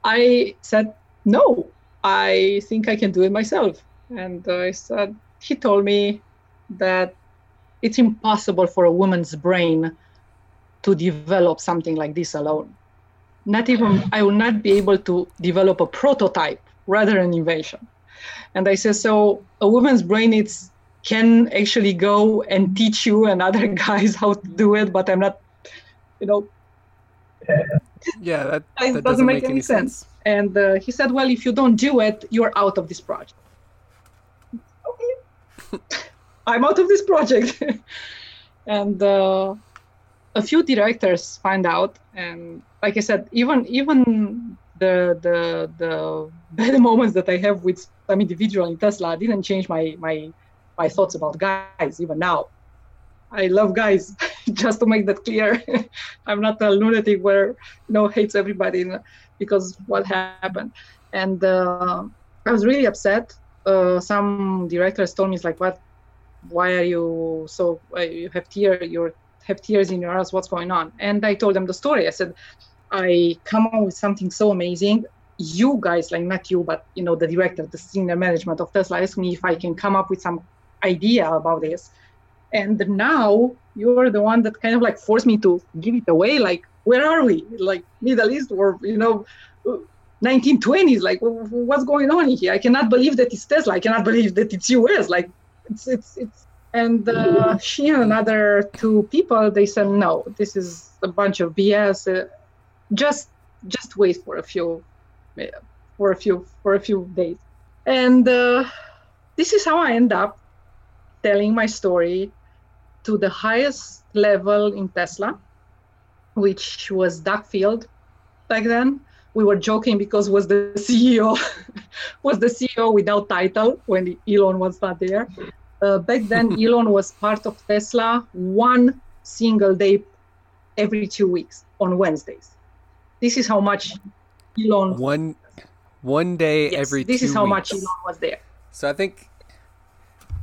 [SPEAKER 1] I said, no, I think I can do it myself. And I said, he told me that it's impossible for a woman's brain to develop something like this alone. Not even, I will not be able to develop a prototype rather an invention. And I said, so a woman's brain it's can actually go and teach you and other guys how to do it, but I'm not, you know,
[SPEAKER 3] Yeah, that,
[SPEAKER 1] it
[SPEAKER 3] that
[SPEAKER 1] doesn't make any sense. And uh, he said, well, if you don't do it, you're out of this project. Okay. I'm out of this project. and uh, a few directors find out. And like I said, even even the the the bad moments that I have with some individual in Tesla didn't change my my my thoughts about guys even now. I love guys, just to make that clear. I'm not a lunatic where you know hates everybody because what happened. And uh, I was really upset. Uh, some directors told me, "It's like, what? Why are you so? Uh, you have tear. You have tears in your eyes. What's going on?" And I told them the story. I said, "I come up with something so amazing. You guys, like not you, but you know, the director, the senior management of Tesla, asked me if I can come up with some idea about this." and now you're the one that kind of like forced me to give it away. Like where are we? Like middle east or you know 1920s like wh- wh- what's going on here? I cannot believe that it's tesla. I cannot believe that it's us like it's it's it's and uh, she and another two people they said no this is a bunch of bs uh, just just wait for a few uh, for a few for a few days and uh, this is how i end up telling my story to the highest level in Tesla, which was Doug Field back then. We were joking because was the CEO was the CEO without title when Elon was not there. Uh, back then, Elon was part of Tesla one single day every two weeks on Wednesdays. This is how much Elon.
[SPEAKER 3] One one day
[SPEAKER 1] yes,
[SPEAKER 3] every
[SPEAKER 1] this is how
[SPEAKER 3] weeks.
[SPEAKER 1] much Elon was there.
[SPEAKER 3] So I think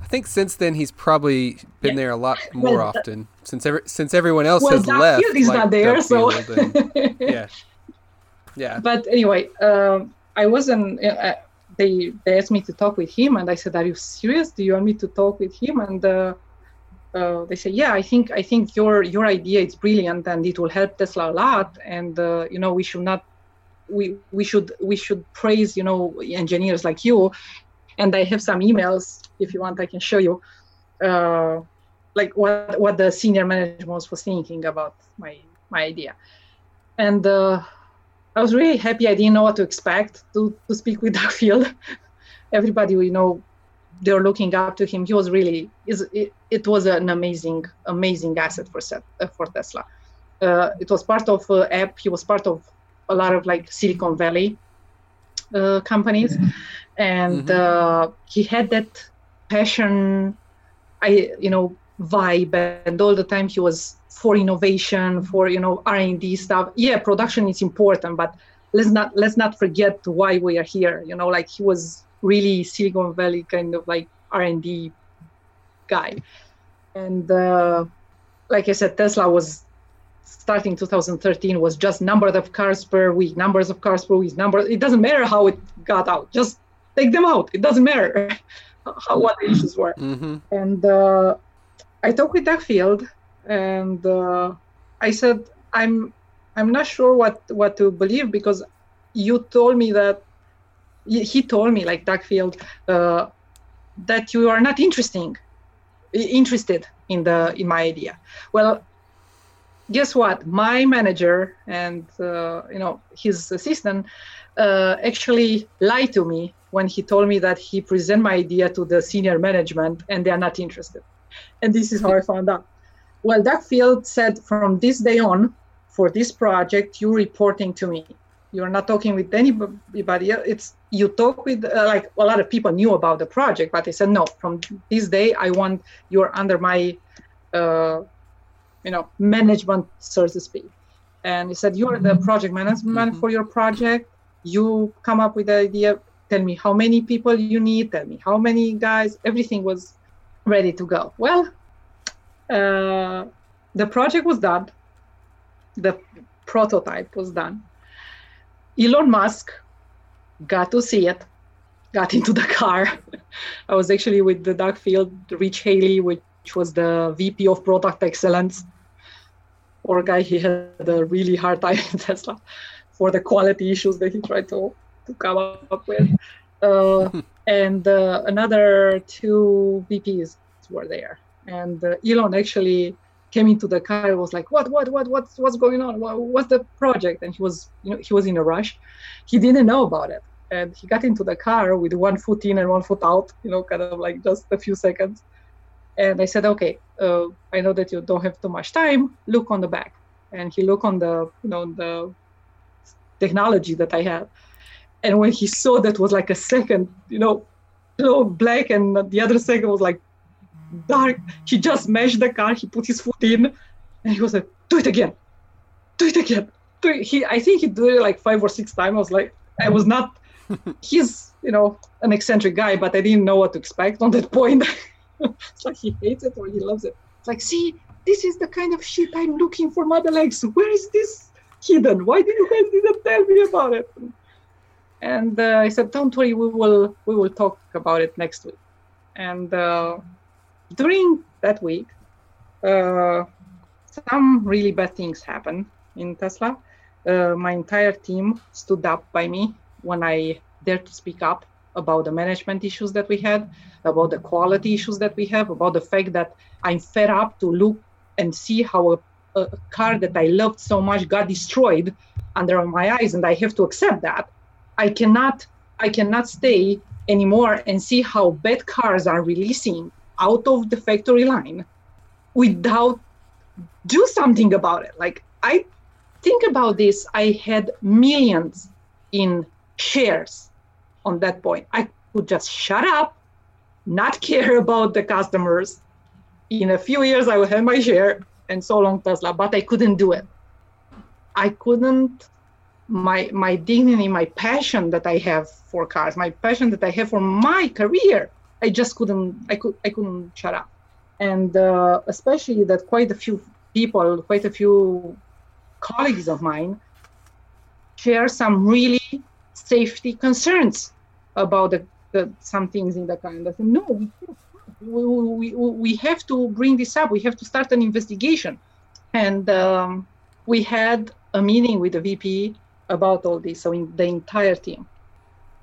[SPEAKER 3] I think since then he's probably been
[SPEAKER 1] Yeah.
[SPEAKER 3] there a lot more
[SPEAKER 1] Well,
[SPEAKER 3] often since every, since everyone else
[SPEAKER 1] Well,
[SPEAKER 3] has left.
[SPEAKER 1] Field is
[SPEAKER 3] like
[SPEAKER 1] not there, so.
[SPEAKER 3] And- yeah, yeah.
[SPEAKER 1] but anyway, um, I wasn't. Uh, they they asked me to talk with him, and I said, "Are you serious? Do you want me to talk with him?" And uh, uh, they say, "Yeah, I think I think your your idea is brilliant, and it will help Tesla a lot. And uh, you know, we should not we we should we should praise you know engineers like you." And I have some emails. If you want, I can show you. Uh, like what what the senior management was thinking about my my idea. And uh, I was really happy. I didn't know what to expect to, to speak with Doug Field. Everybody, you know, they were looking up to him. He was really, it, it was an amazing, amazing asset for, set, uh, for Tesla. Uh, it was part of uh, app. He was part of a lot of like Silicon Valley uh, companies, and mm-hmm. Uh, he had that passion. I, you know, vibe, and all the time he was for innovation, for you know R and D stuff. Yeah, production is important, but let's not let's not forget why we are here. You know, like he was really Silicon Valley kind of like R and D guy, and uh, like I said, Tesla was starting 2013 was just number of cars per week, numbers of cars per week, number. It doesn't matter how it got out, just take them out. It doesn't matter how what the issues were. Mm-hmm. And uh, I talked with Doug Field, and uh, I said, I'm I'm not sure what what to believe because you told me that he told me like Doug Field uh, that you are not interesting interested in the in my idea. Well, guess what? My manager and uh, you know his assistant uh, actually lied to me when he told me that he present my idea to the senior management and they are not interested. And this is how I found out. Well, Doug Field said from this day on, for this project, you're reporting to me. You're not talking with anybody else. It's you talk with uh, like a lot of people knew about the project, but they said no. From this day, I want you're under my, uh, you know, management, so to speak. And he said you're the project management mm-hmm. for your project. You come up with the idea. Tell me how many people you need. Tell me how many guys. Everything was ready to go. Well, uh, the project was done, the prototype was done. Elon Musk got to see it, got into the car. I was actually with the Doug Field, Rich Heley, which was the VP of Product Excellence. Poor guy, he had a really hard time in Tesla for the quality issues that he tried to, to come up with. Uh, and uh, another two VPs were there and uh, Elon actually came into the car and was like what what what what's what's going on? What, what's the project? And he was you know he was in a rush. He didn't know about it. And he got into the car with one foot in and one foot out you know kind of like just a few seconds. And i said okay uh, i know that you don't have too much time. Look on the back. And he looked on the you know the technology that i had. And when he saw that was like a second you know black and the other second was like dark. He just meshed the car. He put his foot in, and he was like, "Do it again, do it again." Do it. He, I think he did it like five or six times. I was like, I was not. he's, you know, an eccentric guy, but I didn't know what to expect on that point. it's like he hates it or he loves it. It's like, see, this is the kind of shit I'm looking for Model X. Where is this hidden? Why did you guys didn't tell me about it? And uh, I said, don't worry, we will we will talk about it next week. And uh, during that week, uh, some really bad things happened in Tesla. Uh, my entire team stood up by me when I dared to speak up about the management issues that we had, about the quality issues that we have, about the fact that I'm fed up to look and see how a, a car that I loved so much got destroyed under my eyes, and I have to accept that. I cannot, I cannot stay anymore and see how bad cars are releasing out of the factory line without do something about it. Like i think about this i had millions in shares on that point. I could just shut up not care about the customers. In a few years i will have my share and so long tesla but i couldn't do it. I couldn't my my dignity my passion that i have for cars my passion that i have for my career I just couldn't I could I couldn't shut up, and uh, especially that quite a few people, quite a few colleagues of mine, share some really safety concerns about the, the some things in the car. And no, we, we, we, we have to bring this up. We have to start an investigation, and um, we had a meeting with the VP about all this. So in the entire team.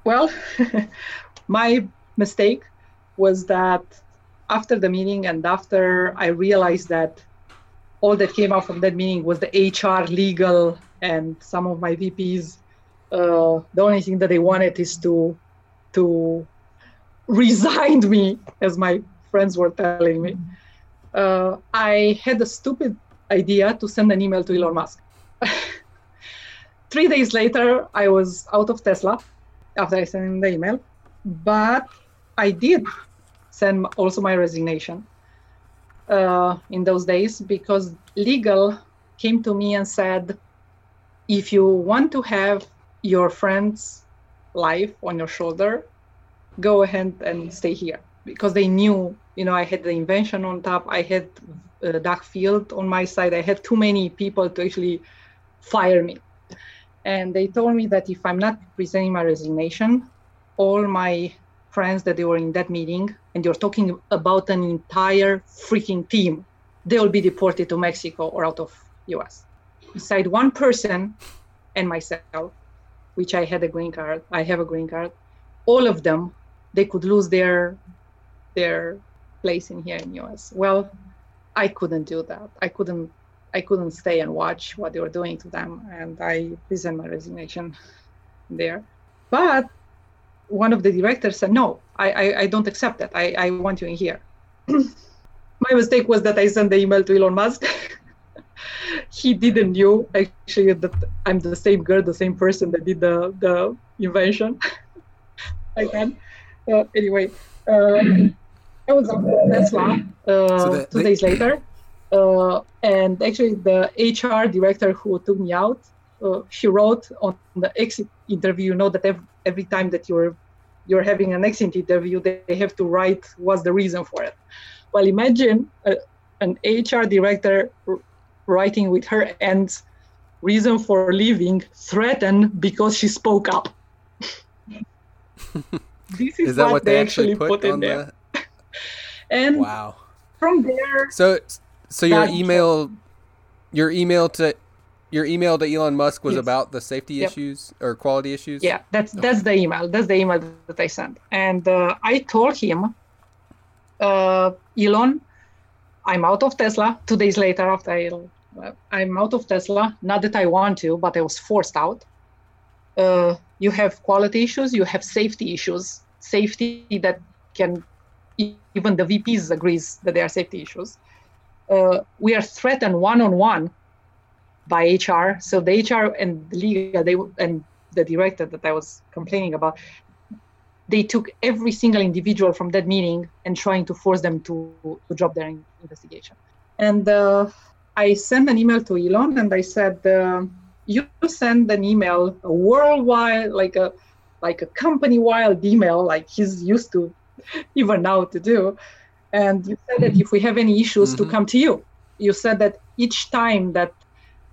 [SPEAKER 1] Well, my mistake was that after the meeting and after I realized that all that came out from that meeting was the HR, legal, and some of my VPs. Uh, the only thing that they wanted is to to resign me, as my friends were telling me. Uh, I had a stupid idea to send an email to Elon Musk. Three days later, I was out of Tesla after I sent him the email, but I did send also my resignation uh, in those days because legal came to me and said, if you want to have your friend's life on your shoulder, go ahead and stay here because they knew, you know, I had the invention on top, I had uh, Field on my side, I had too many people to actually fire me. And they told me that if I'm not presenting my resignation, all my friends that they were in that meeting, and you're talking about an entire freaking team, they will be deported to Mexico or out of US. Beside one person and myself, which I had a green card, I have a green card, all of them, they could lose their their place in here in US. Well, I couldn't do that. I couldn't I couldn't stay and watch what they were doing to them, and I present my resignation there. But one of the directors said, "No, I, I, I don't accept that. I, I want you in here." my mistake was that I sent the email to Elon Musk. he didn't know actually that I'm the same girl, the same person that did the the invention. I can. Uh, anyway, uh, I was on Tesla uh, so two days later uh, and actually, the HR director who took me out, uh, she wrote on the exit interview. You know that every, every time that you're you're having an exit interview, they, they have to write what's the reason for it. Well, imagine a, an HR director writing with her ends reason for leaving threatened because she spoke up. this is,
[SPEAKER 3] is that what,
[SPEAKER 1] what
[SPEAKER 3] they,
[SPEAKER 1] actually,
[SPEAKER 3] put,
[SPEAKER 1] put in
[SPEAKER 3] the...
[SPEAKER 1] there. and
[SPEAKER 3] wow.
[SPEAKER 1] from there,
[SPEAKER 3] so so your email, your email to your email to Elon Musk was yes. about the safety yep. issues or quality issues.
[SPEAKER 1] Yeah, that's okay. that's the email. That's the email that I sent, and uh, I told him, uh, Elon, I'm out of Tesla. Two days later, after I, uh, I'm out of Tesla. Not that I want to, but I was forced out. Uh, you have quality issues. You have safety issues. Safety that can even the VPs agrees that they are safety issues uh, we are threatened one on one by HR. So the HR and the legal they and the director that I was complaining about, they took every single individual from that meeting and trying to force them to, to drop their investigation. And uh, I sent an email to Elon and I said, uh, you send an email, a worldwide, like a like a company-wide email, like he's used to even now to do and you said that if we have any issues mm-hmm. to come to you you said that each time that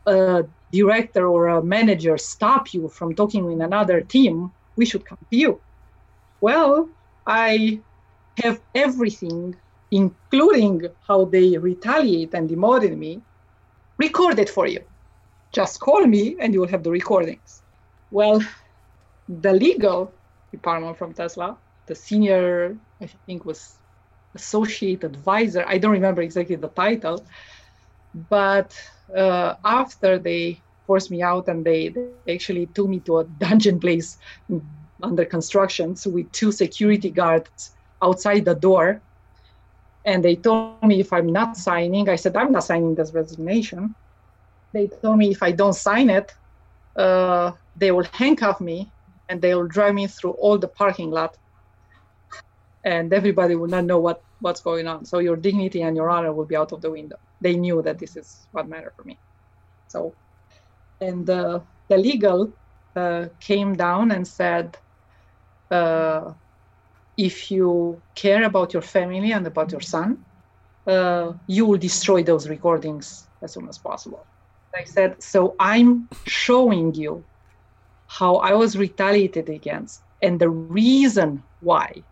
[SPEAKER 1] a director or a manager stop you from talking with another team we should come to you. Well i have everything including how they retaliate and demoted me recorded for you. Just call me and you will have the recordings. Well the legal department from tesla the senior i think was associate advisor. I don't remember exactly the title, but uh, after they forced me out and they, they actually took me to a dungeon place under construction so with two security guards outside the door and they told me if i'm not signing i said i'm not signing this resignation they told me if i don't sign it uh, they will handcuff me and they will drive me through all the parking lot and everybody will not know what what's going on. So your dignity and your honor will be out of the window. They knew that this is what mattered for me. So, and uh, the legal uh, came down and said, uh, if you care about your family and about your son, uh, you will destroy those recordings as soon as possible. I said, so I'm showing you how I was retaliated against and the reason why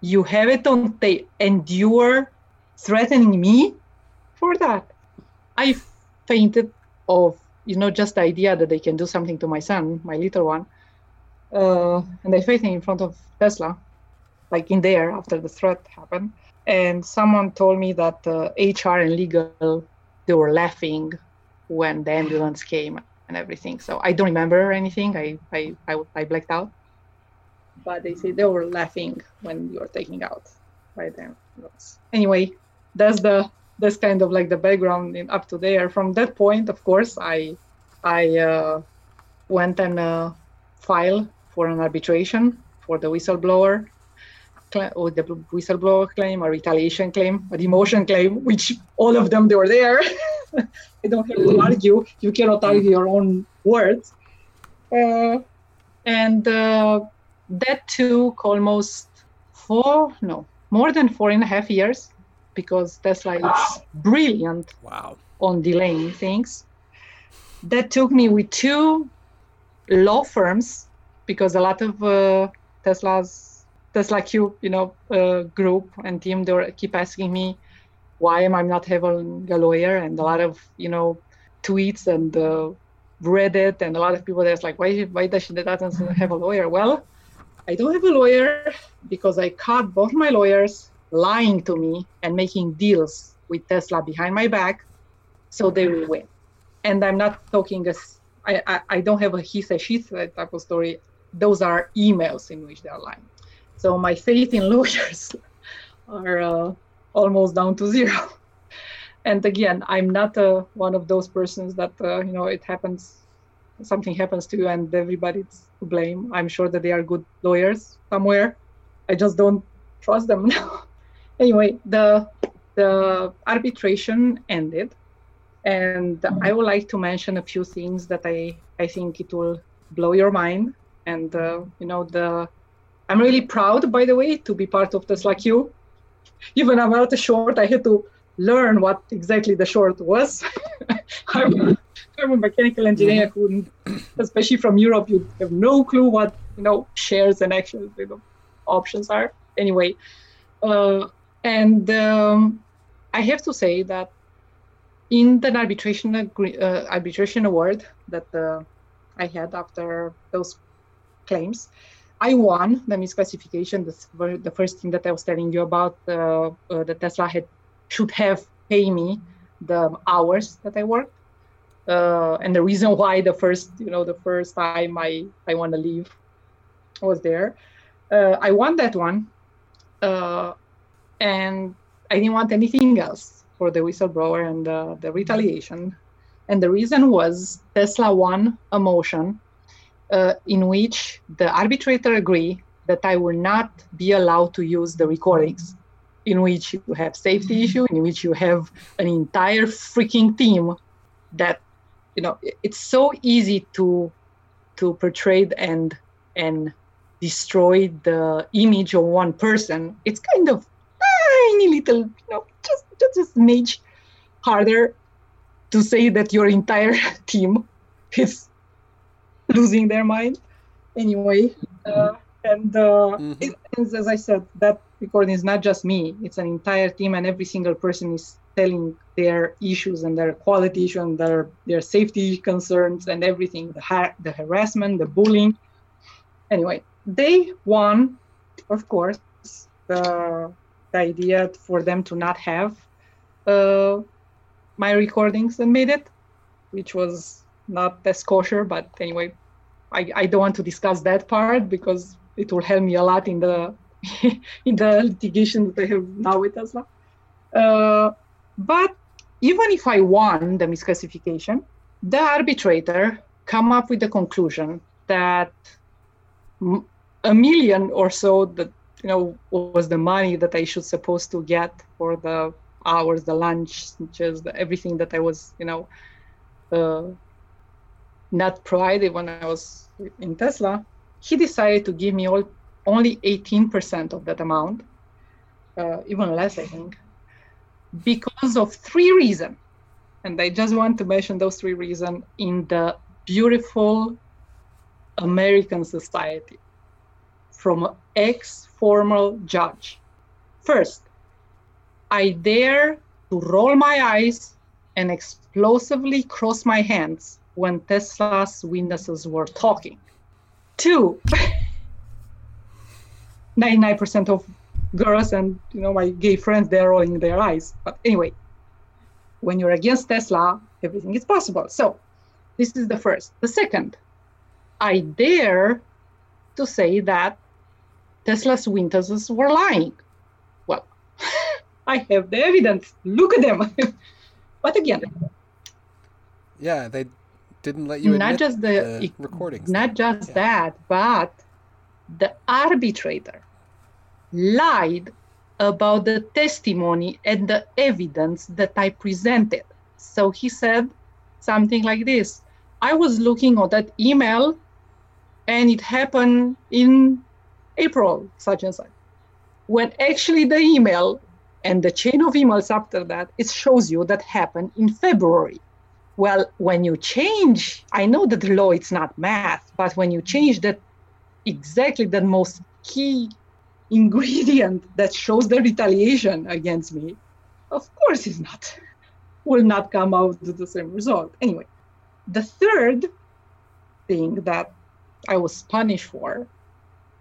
[SPEAKER 1] you have it on tape and you're threatening me for that i fainted of you know just the idea that they can do something to my son my little one uh, and i fainted in front of tesla like in there after the threat happened and someone told me that uh, hr and legal they were laughing when the ambulance came and everything. So I don't remember anything. I I I, I blacked out. But they say they were laughing when you were taking out by the ambulance. Anyway, that's the that's kind of like the background in, up to there. From that point, of course, I I uh, went and uh, filed for an arbitration for the whistleblower or the whistleblower claim, a retaliation claim, a demotion claim, which all of them they were there. I don't have to argue. You cannot argue your own words. Uh, and uh, that took almost four, no, more than four and a half years because Tesla is brilliant
[SPEAKER 3] wow.
[SPEAKER 1] on delaying things. That took me with two law firms because a lot of uh, Tesla's TSLAQ, you know, uh, group and team they were keep asking me why am I not having a lawyer and a lot of you know tweets and uh, Reddit and a lot of people that's like why why does she doesn't have a lawyer? Well, I don't have a lawyer because I cut both my lawyers lying to me and making deals with Tesla behind my back, so they will win. And I'm not talking as I, I, I don't have a he said she said type of story. Those are emails in which they are lying. So my faith in lawyers are uh, almost down to zero. And again, I'm not uh, one of those persons that uh, you know it happens, something happens to you and everybody's to blame. I'm sure that they are good lawyers somewhere. I just don't trust them now anyway, the the arbitration ended, and I would like to mention a few things that I I think it will blow your mind. And uh, you know the I'm really proud, by the way, to be part of this like you. Even about a short, I had to learn what exactly the short was. I'm, I'm a mechanical engineer who, especially from Europe, you have no clue what you know shares and actions you know, options are. Anyway, uh, and um, I have to say that in the arbitration uh, arbitration award that uh, I had after those claims, I won the misclassification. The, the first thing that I was telling you about, uh, uh, the Tesla had should have pay me the hours that I worked, uh, and the reason why the first, you know, the first time I I want to leave was there. Uh, I won that one, uh, and I didn't want anything else for the whistleblower and the, the retaliation. And the reason was Tesla won a motion uh, in which the arbitrator agreed that I will not be allowed to use the recordings, in which you have safety issue, in which you have an entire freaking team that, you know, it's so easy to to portray and and destroy the image of one person. It's kind of tiny little, you know, just just a smidge harder to say that your entire team is losing their mind. Anyway, uh, and uh, mm-hmm. it, as I said, that recording is not just me; it's an entire team, and every single person is telling their issues and their quality issues and their their safety concerns and everything, the ha- the harassment, the bullying. Anyway, they won, of course, the the idea for them to not have uh, my recordings and made it, which was not as kosher. But anyway, I, I don't want to discuss that part because it will help me a lot in the in the litigation that I have now with Tesla. Uh, but even if I won the misclassification, the arbitrator come up with the conclusion that a million or so that you know was the money that I should supposed to get for the hours, the lunch, just everything that I was you know uh, not provided when I was in Tesla. He decided to give me all only 18% of that amount, uh, even less, I think, because of three reasons. And I just want to mention those three reasons in the beautiful American society from ex formal judge. First, I dare to roll my eyes and explosively cross my hands when Tesla's witnesses were talking. Two, 99% of girls and you know my gay friends they're rolling their eyes. But anyway, when you're against Tesla, everything is possible. So this is the first. The second, I dare to say that Tesla's witnesses were lying. Well, I have the evidence. Look at them. but again,
[SPEAKER 3] yeah, they didn't let you
[SPEAKER 1] not just the,
[SPEAKER 3] the recordings.
[SPEAKER 1] Not just yeah. that, but the arbitrator lied about the testimony and the evidence that I presented. So he said something like this I was looking at that email and it happened in April, such and such. When actually the email and the chain of emails after that, it shows you that happened in February. Well, when you change, I know that the law it's not math, but when you change that exactly the most key ingredient that shows the retaliation against me, of course it's not will not come out to the same result. Anyway, the third thing that I was punished for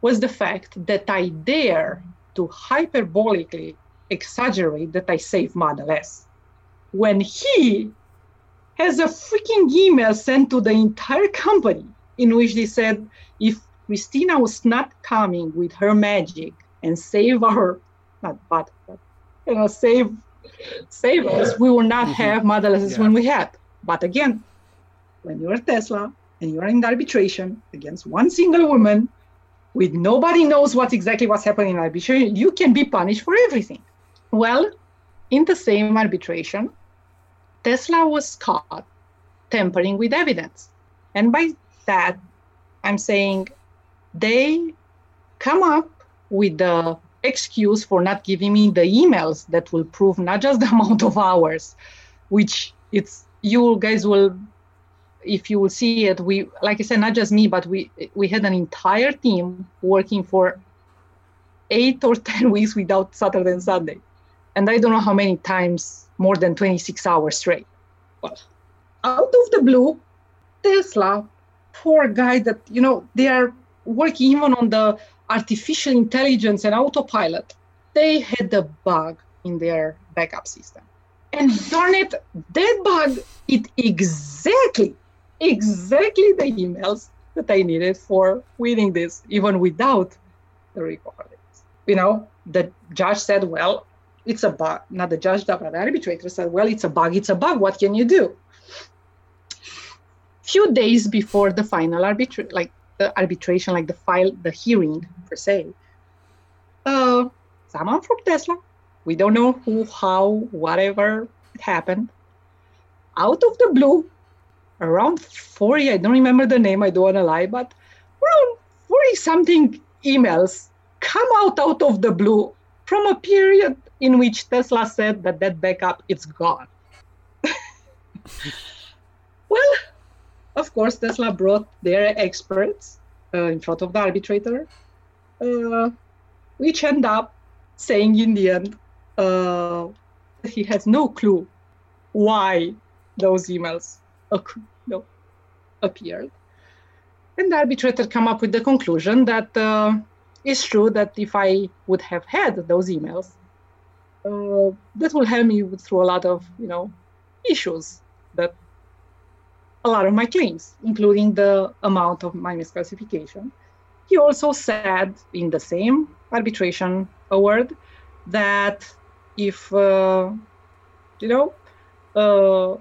[SPEAKER 1] was the fact that I dare to hyperbolically exaggerate that I saved Model S. When he has a freaking email sent to the entire company in which they said if Cristina was not coming with her magic and save our, not but, but you know, save save us, we will not mm-hmm. have Model S's yeah. when we had. But again, when you're Tesla and you're in arbitration against one single woman with nobody knows what exactly what's happening in arbitration, you can be punished for everything. Well, in the same arbitration, Tesla was caught tampering with evidence. And by that, I'm saying they come up with the excuse for not giving me the emails that will prove not just the amount of hours, which it's you guys will if you will see it, we like I said, not just me, but we we had an entire team working for eight or ten weeks without Saturday and Sunday, and I don't know how many times more than 26 hours straight. Well, out of the blue, Tesla, poor guy that you know they are working even on the artificial intelligence and autopilot. They had a bug in their backup system. And darn it, that bug, it exactly exactly the emails that I needed for winning this, even without the recordings. You know, the judge said, well, it's a bug. Not the judge, but the arbitrator said, well, it's a bug, it's a bug. What can you do? Few days before the final arbitration, like the arbitration, like the file, the hearing per se, uh, someone from Tesla, we don't know who, how, whatever happened, out of the blue, around 40, I don't remember the name, I don't want to lie, but around 40 something emails come out out of the blue from a period in which Tesla said that that backup is gone. well, of course, Tesla brought their experts uh, in front of the arbitrator, uh, which end up saying in the end uh, he has no clue why those emails occurred appeared. And the arbitrator come up with the conclusion that uh, it's true that if I would have had those emails, uh, that will help me through a lot of you know issues that a lot of my claims, including the amount of my misclassification. He also said in the same arbitration award that if uh, you know uh,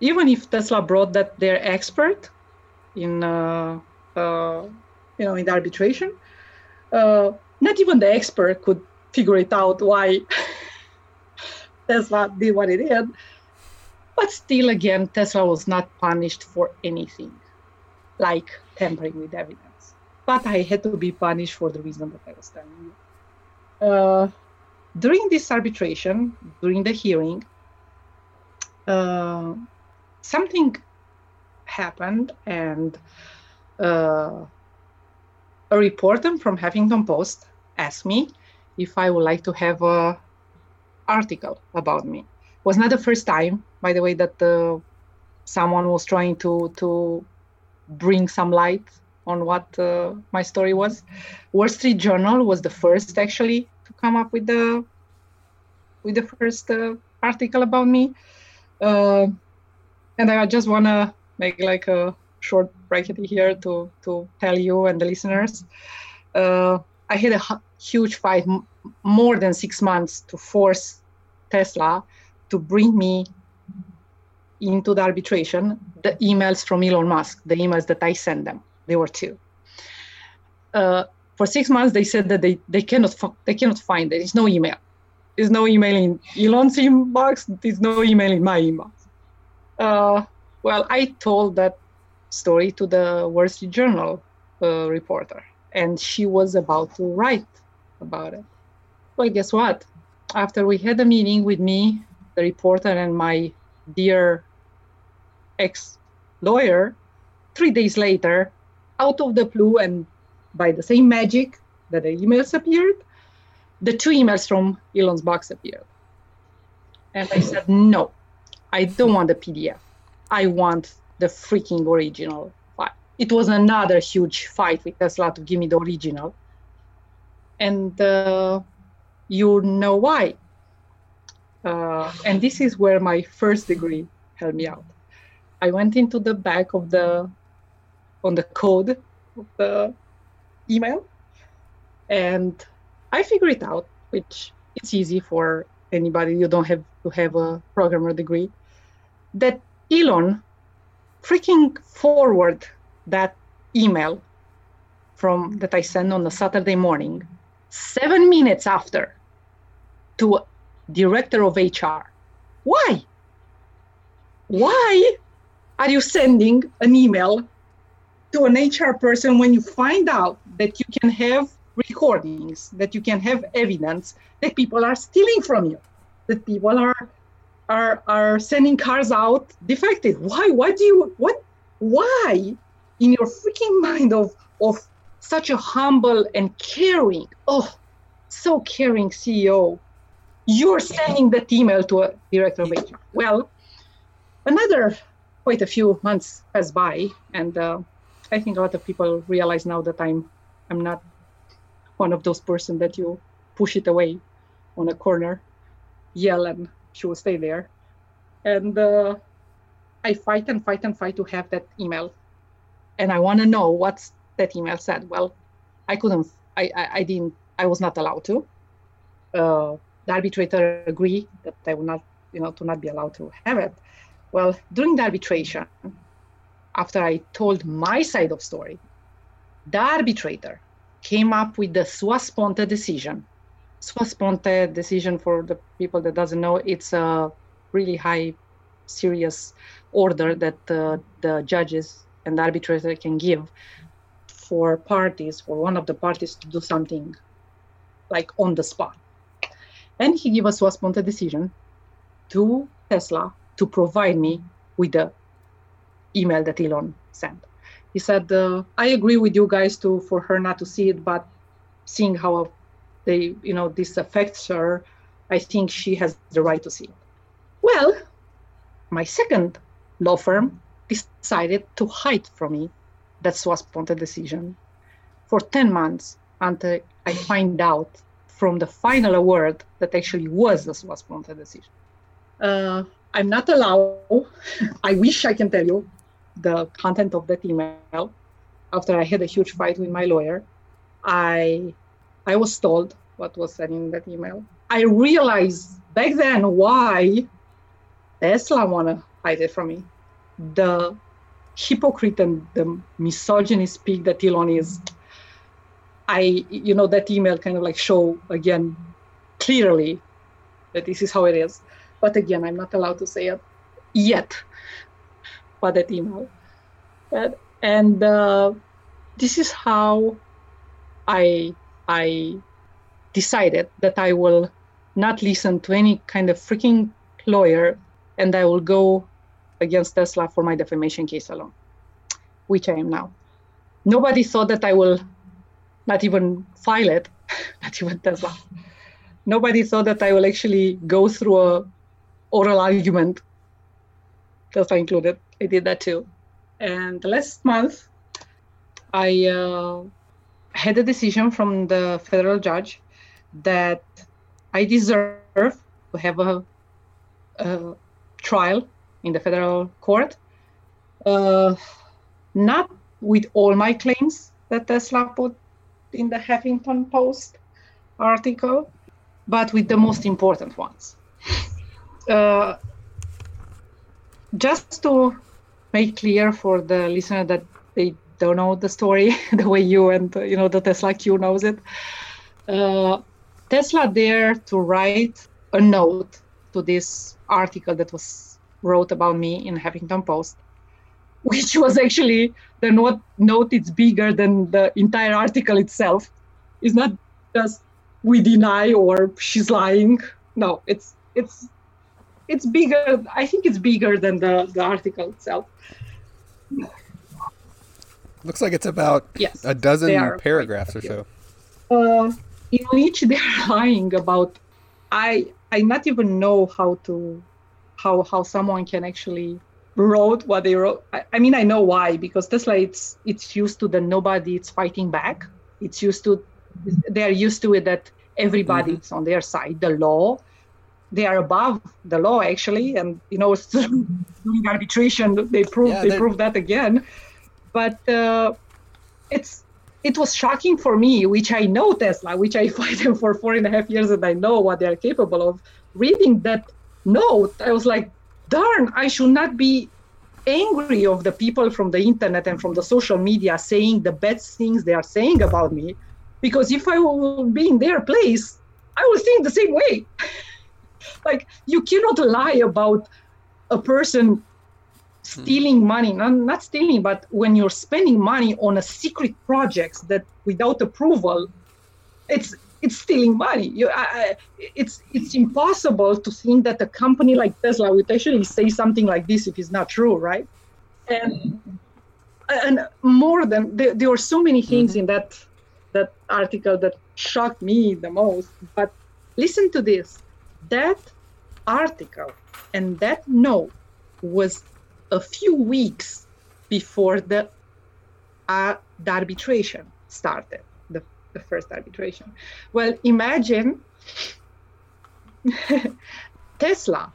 [SPEAKER 1] even if Tesla brought that their expert in uh, uh, you know in the arbitration, uh, not even the expert could figure it out why Tesla did what it did. But still, again, Tesla was not punished for anything, like tampering with evidence. But I had to be punished for the reason that I was telling you. Uh, during this arbitration, during the hearing, uh, something happened and uh, a reporter from Huffington Post asked me if I would like to have a article about me. It was not the first time, by the way, that uh, someone was trying to to bring some light on what uh, my story was. Wall Street Journal was the first actually to come up with the with the first uh, article about me. Uh, and I just want to make like a short bracket here to to tell you and the listeners. Uh, I had a huge fight, m- more than six months, to force Tesla to bring me into the arbitration. The emails from Elon Musk, the emails that I sent them, they were two. Uh, for six months, they said that they, they cannot they cannot find there is no email. There's no email in Elon's inbox. There's no email in my inbox. Uh, well, I told that story to the Wall Street Journal uh, reporter, and she was about to write about it. Well, guess what? After we had a meeting with me, the reporter, and my dear ex lawyer, three days later, out of the blue and by the same magic that the emails appeared, the two emails from Elon's box appeared. And I said, no, I don't want the PDF. I want the freaking original file. It was another huge fight with Tesla to give me the original. And uh, you know why. Uh, and this is where my first degree helped me out. I went into the back of the, on the code of the email, and I figured it out, which it's easy for anybody. You don't have to have a programmer degree. That Elon freaking forward that email from that I sent on a Saturday morning, seven minutes after, to director of HR. Why? Why are you sending an email to an HR person when you find out that you can have recordings, that you can have evidence that people are stealing from you, that people are are are sending cars out defective. Why? Why do you what why in your freaking mind of of such a humble and caring, oh so caring CEO, you're sending that email to a director of HR. Well, another quite a few months pass by and uh, I think a lot of people realize now that I'm I'm not one of those person that you push it away on a corner, yell and she will stay there. And uh, I fight and fight and fight to have that email. And I want to know what's that email said. Well, I couldn't, I, I, I didn't, I was not allowed to. Uh, the arbitrator agreed that I would not, you know, to not be allowed to have it. Well, during the arbitration, after I told my side of story, the arbitrator came up with the sua sponte decision. Sua sponte decision, for the people that doesn't know, it's a really high, serious order that uh, the judges and the arbitrator can give for parties, for one of the parties to do something like on the spot. And he gave a sua sponte decision to Tesla to provide me with the email that Elon sent. He said, uh, "I agree with you guys to for her not to see it, but seeing how they, you know, this affects her, I think she has the right to see it." Well, my second law firm decided to hide from me that sua sponte decision for 10 months until I find out from the final award that actually was the sua sponte decision. Uh, I'm not allowed, I wish I can tell you, the content of that email after I had a huge fight with my lawyer. I I was told what was said in that email. I realized back then why Tesla wanna hide it from me. The hypocrite and the misogynist speak that Elon is. I you know that email kind of like show again clearly that this is how it is. But again, I'm not allowed to say it yet But that email. And, and uh, this is how I I decided that I will not listen to any kind of freaking lawyer and I will go against Tesla for my defamation case alone, which I am now. Nobody thought that I will not even file it, not even Tesla. Nobody thought that I will actually go through a oral argument, Tesla included. I did that too. And last month, I uh, had a decision from the federal judge that I deserve to have a, a trial in the federal court. Uh, not with all my claims that Tesla put in the Huffington Post article, but with the most important ones. Uh, just to make clear for the listener that they don't know the story the way you and you know the TSLAQ knows it. Uh, Tesla dared to write a note to this article that was wrote about me in Huffington Post, which was actually the note. Note it's bigger than the entire article itself. It's not just we deny or she's lying. No, it's it's it's bigger. I think it's bigger than the the article itself.
[SPEAKER 3] Looks like it's about
[SPEAKER 1] Yes,
[SPEAKER 3] a dozen paragraphs or so.
[SPEAKER 1] uh, in which they're lying about i i not even know how to how how someone can actually wrote what they wrote. I, I mean i know why because tesla it's it's used to the nobody it's fighting back. It's used to they're used to it that everybody's on their side the law. They are above the law actually and you know during arbitration they prove
[SPEAKER 3] Yeah,
[SPEAKER 1] they prove that again but uh, it's it was shocking for me, which I know Tesla, which I fight them for four and a half years, and I know what they are capable of. Reading that note, I was like, darn, I should not be angry of the people from the internet and from the social media saying the bad things they are saying about me, because if I will be in their place, I will think the same way. like you cannot lie about a person stealing money not, not stealing but when you're spending money on a secret projects that without approval it's it's stealing money. You, I, I, it's it's impossible to think that a company like tesla would actually say something like this if it's not true right? And and more than there, there were so many things mm-hmm. in that that article that shocked me the most but listen to this. That article and that note was a few weeks before the uh, the arbitration started, the, the first arbitration. Well, imagine Tesla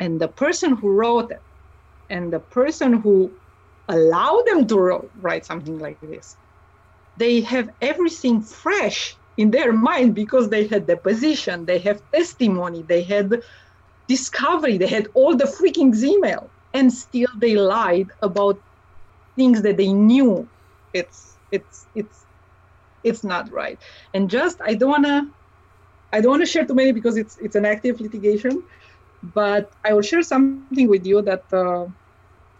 [SPEAKER 1] and the person who wrote it and the person who allowed them to wrote, write something like this. They have everything fresh in their mind because they had deposition, they have testimony, they had discovery, they had all the freaking email and still they lied about things that they knew it's it's it's it's not right. And just i don't want to i don't want to share too many because it's it's an active litigation but i will share something with you that uh,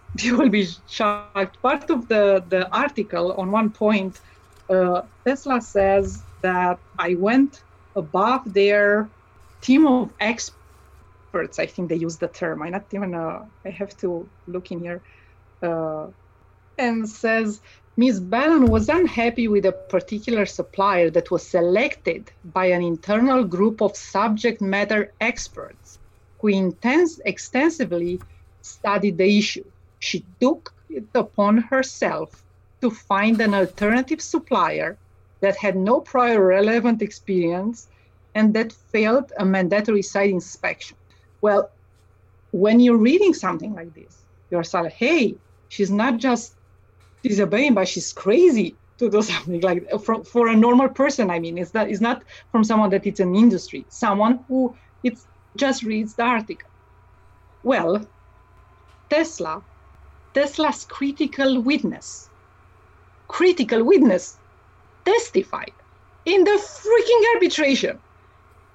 [SPEAKER 1] you will be shocked. Part of the the article on one point uh, tesla says that i went above their team of experts experts, I think they use the term. I not even uh, I have to look in here, uh, and says Ms. Balan was unhappy with a particular supplier that was selected by an internal group of subject matter experts who intense, extensively studied the issue. She took it upon herself to find an alternative supplier that had no prior relevant experience and that failed a mandatory site inspection. Well, when you're reading something like this, you're saying, hey, she's not just disobeying, but she's crazy to do something like for, for a normal person. I mean, it's that it's not from someone that it's an industry, someone who it's just reads the article. Well, Tesla, Tesla's critical witness, critical witness testified in the freaking arbitration,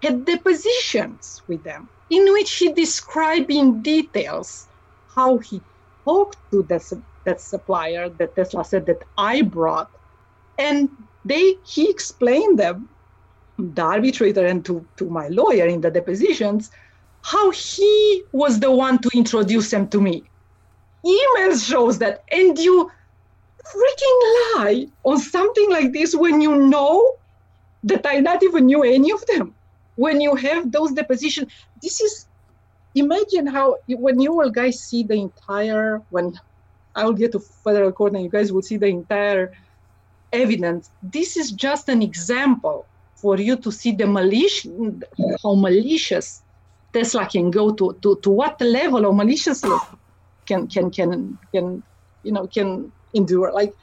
[SPEAKER 1] had depositions with them in which he described in details how he talked to the, that supplier that Tesla said that I brought, and they he explained them, the arbitrator and to, to my lawyer in the depositions, how he was the one to introduce them to me. Emails shows that, and you freaking lie on something like this when you know that I not even knew any of them when you have those depositions this is imagine how when you all guys see the entire when i will get to federal court and you guys will see the entire evidence this is just an example for you to see the malicious how malicious Tesla can go to, to, to what level of maliciousness can can can can you know can endure. Like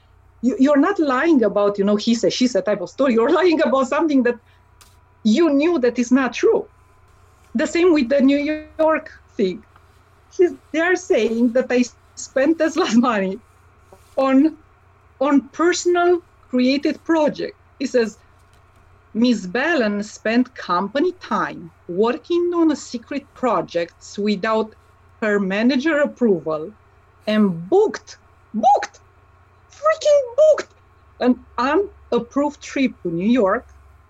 [SPEAKER 1] you, you're not lying about you know he said she said type of story. You're lying about something that you knew that is not true. The same with the New York thing. He's, they are saying that I spent Tesla's money on on personal created project. He says Ms. Balan spent company time working on a secret projects without her manager approval and booked, booked, freaking booked an unapproved trip to New York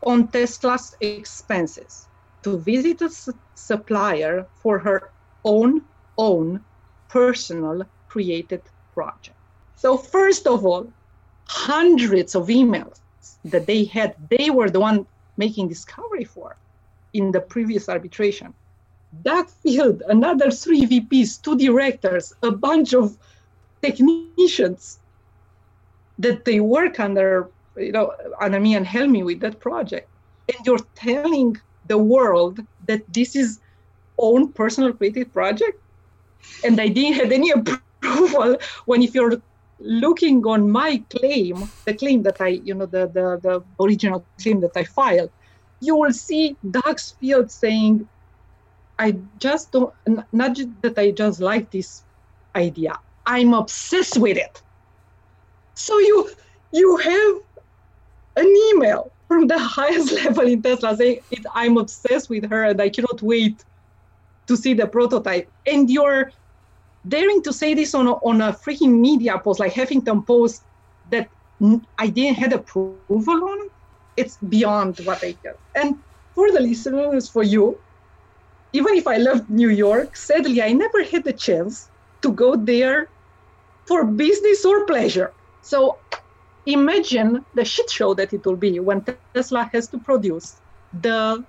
[SPEAKER 1] on Tesla's expenses to visit a supplier for her own own personal created project. So first of all, hundreds of emails that they had, they were the one making discovery for in the previous arbitration. Doug Field, another three VPs, two directors, a bunch of technicians that they work under, you know, me and Helmi with that project. And you're telling the world that this is own personal creative project and I didn't have any approval when if you're looking on my claim, the claim that I, you know, the, the, the original claim that I filed, you will see Doug Field saying, I just don't, not just that I just like this idea, I'm obsessed with it. So you, you have an email from the highest level in Tesla saying, I'm obsessed with her and I cannot wait to see the prototype. And you're daring to say this on a, on a freaking media post like Huffington Post that I didn't have approval on, it's beyond what I get. And for the listeners, for you, even if I love New York, sadly, I never had the chance to go there for business or pleasure. So imagine the shit show that it will be when Tesla has to produce the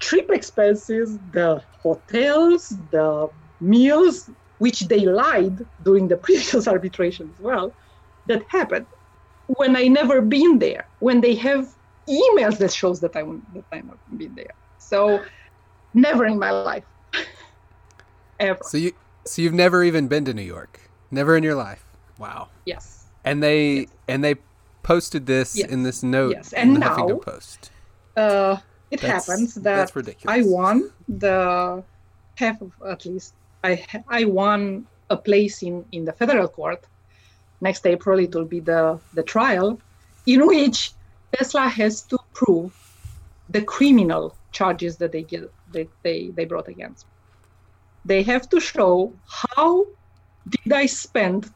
[SPEAKER 1] trip expenses, the hotels, the meals, which they lied during the previous arbitration as well, that happened when I never been there, when they have emails that shows that I that I not been there. So never in my life. Ever.
[SPEAKER 3] So you so you've never even been to New York? Never in your life. Wow.
[SPEAKER 1] Yes.
[SPEAKER 3] And they yes. And they posted this yes. in this note yes. and in the now, Huffington Post.
[SPEAKER 1] Uh it that's, happens that I won the half of at least I I won a place in in the federal court. Next April it will be the the trial, in which Tesla has to prove the criminal charges that they get that they they brought against. They have to show how did I spend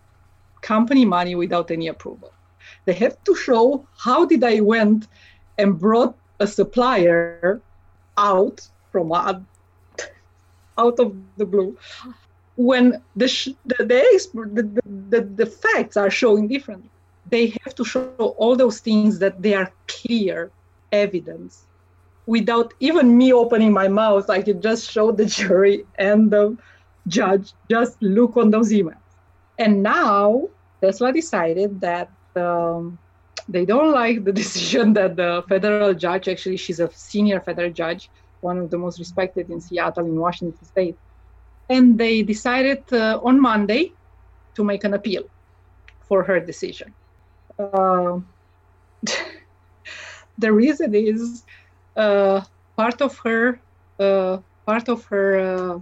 [SPEAKER 1] company money without any approval. They have to show how did I went and brought a supplier out from a out of the blue when the, sh- the, the, the, the, facts are showing differently. They have to show all those things that they are clear evidence without even me opening my mouth. I can just show the jury and the judge just look on those emails. And now Tesla decided that um, they don't like the decision that the federal judge, actually, she's a senior federal judge, one of the most respected in Seattle, in Washington State. And they decided uh, on Monday to make an appeal for her decision. Uh, the reason is uh, part of her uh, part of her uh,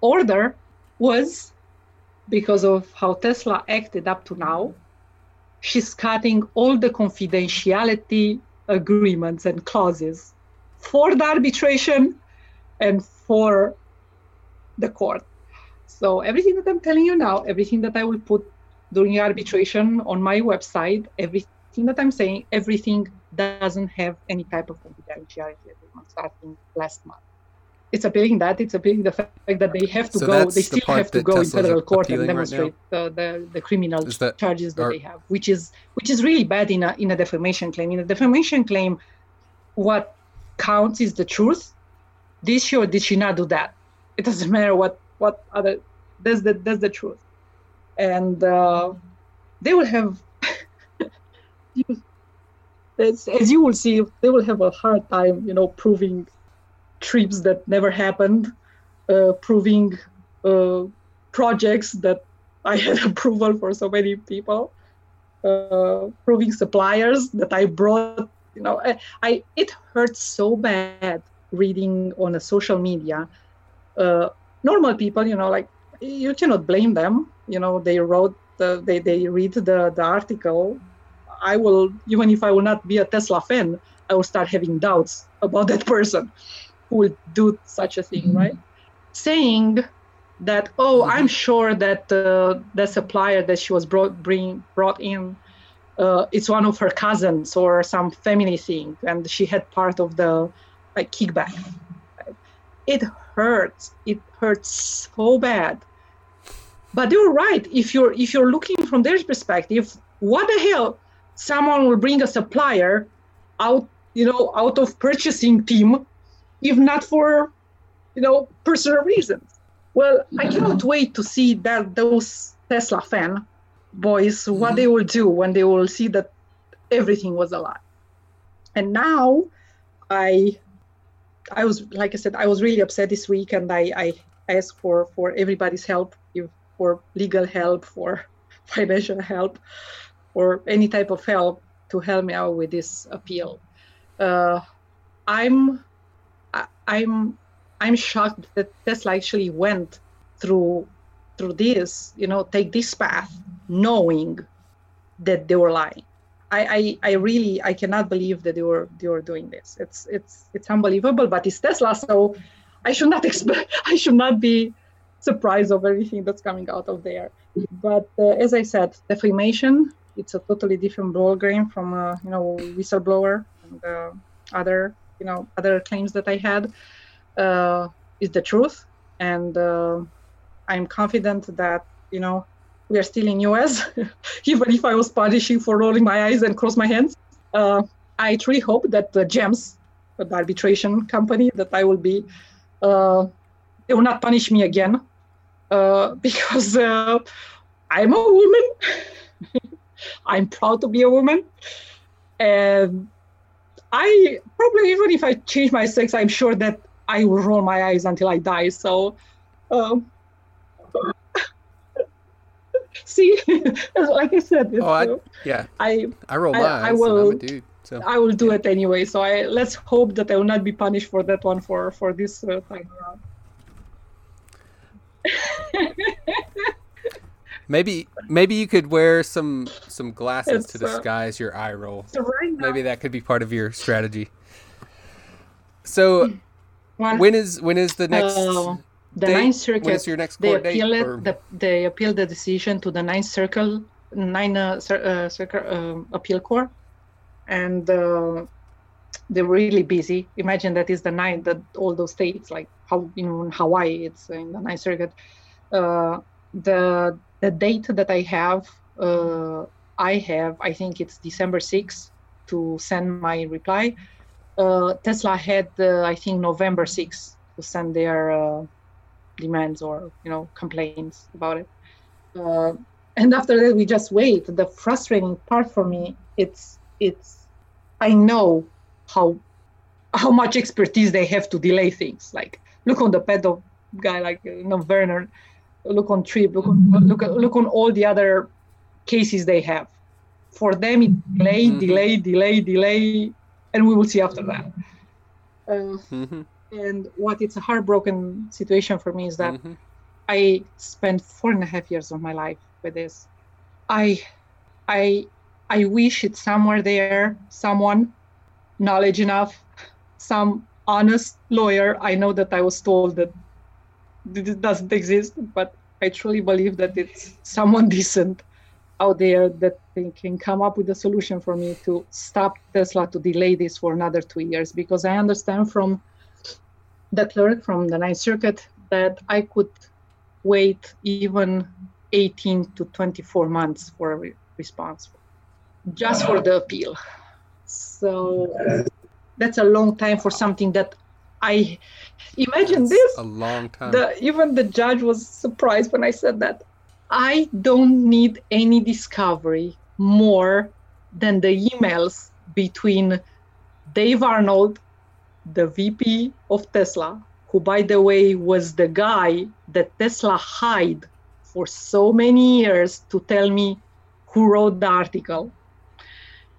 [SPEAKER 1] order was because of how Tesla acted up to now. She's cutting all the confidentiality agreements and clauses for the arbitration and for the court. So everything that I'm telling you now, everything that I will put during arbitration on my website, everything that I'm saying, everything doesn't have any type of confidentiality agreement starting last month. It's appealing that it's appealing the fact that they have to so go, they still the have to go Tesla's in federal court and demonstrate right the, the, the criminal that, charges that are, they have, which is which is really bad in a in a defamation claim. In a defamation claim, what counts is the truth. Did she or did she not do that? It doesn't matter what what other. That's the that's the truth, and uh, they will have. as, as you will see, they will have a hard time, you know, proving trips that never happened, uh, proving uh, projects that I had approval for so many people, uh, proving suppliers that I brought. You know, I, I it hurts so bad reading on a social media. Uh, normal people, you know, like you cannot blame them. You know, they wrote the, they they read the the article. I will even if I will not be a Tesla fan, I will start having doubts about that person who will do such a thing, mm-hmm. right? Saying that oh mm-hmm. i'm sure that uh, the supplier that she was brought bring, brought in uh, it's one of her cousins or some family thing and she had part of the like kickback it hurts it hurts so bad but you're right if you're if you're looking from their perspective what the hell someone will bring a supplier out you know out of purchasing team if not for you know personal reasons well, I cannot wait to see that those Tesla fan boys what mm-hmm. they will do when they will see that everything was a lie. And now, I, I was like I said, I was really upset this week, and I, I asked for for everybody's help, if, for legal help, for financial help, or any type of help to help me out with this appeal. Uh, I'm, I'm I'm shocked that Tesla actually went through through this, you know, take this path, knowing that they were lying. I, I, I really I cannot believe that they were they were doing this. It's it's it's unbelievable, but it's Tesla, so I should not expect I should not be surprised of everything that's coming out of there. But uh, as I said, defamation it's a totally different ball game from a you know whistleblower and uh, other you know other claims that I had uh, is the truth, and uh, I'm confident that you know we are still in US, even if I was punishing for rolling my eyes and cross my hands. Uh, I truly hope that the JAMS, the arbitration company, that I will be, uh, they will not punish me again uh, because uh, I'm a woman. I'm proud to be a woman, and I probably even if I change my sex, I'm sure that I will roll my eyes until I die. So, um, see, like I said,
[SPEAKER 3] oh, I, yeah,
[SPEAKER 1] I
[SPEAKER 3] I roll my I, eyes.
[SPEAKER 1] I will,
[SPEAKER 3] dude, so.
[SPEAKER 1] I will do yeah. it anyway. So I let's hope that I will not be punished for that one for for this uh, time around.
[SPEAKER 3] maybe maybe you could wear some some glasses it's, to uh, disguise uh, your eye roll. So right now, maybe that could be part of your strategy. So when is when is the next? Uh,
[SPEAKER 1] the
[SPEAKER 3] date?
[SPEAKER 1] Ninth Circuit.
[SPEAKER 3] When is your next court
[SPEAKER 1] they appeal
[SPEAKER 3] date?
[SPEAKER 1] It, the, they appeal the decision to the Ninth Circle, Nine uh, uh, Circle uh, Appeal Court, and uh, they're really busy. Imagine that is the ninth that all those states like how you know in Hawaii it's in the Ninth Circuit. Uh, the the date that I have, uh, I have I think it's December sixth to send my reply uh, Tesla had, uh, I think, November 6th to send their uh, demands or you know complaints about it. Uh, and after that, we just wait. The frustrating part for me, it's it's I know how how much expertise they have to delay things. Like look on the pedo guy, like you know Werner. Look on Tripp. Look on look look on all the other cases they have. For them, it delay, mm-hmm. delay, delay, delay and we will see after that. Uh, mm-hmm. And what it's a heartbroken situation for me is that mm-hmm. I spent four and a half years of my life with this. I, I, I wish it's somewhere there, someone knowledge enough, some honest lawyer. I know that I was told that it doesn't exist, but I truly believe that it's someone decent out there that can come up with a solution for me to stop Tesla to delay this for another two years because I understand from the clerk from the Ninth Circuit that I could wait even 18 to 24 months for a re- response just for the appeal. So that's a long time for something that I imagine
[SPEAKER 3] that's
[SPEAKER 1] this.
[SPEAKER 3] A long time.
[SPEAKER 1] The, even the judge was surprised when I said that. I don't need any discovery more than the emails between Dave Arnold the VP of Tesla, who, by the way, was the guy that Tesla hired for so many years to tell me who wrote the article.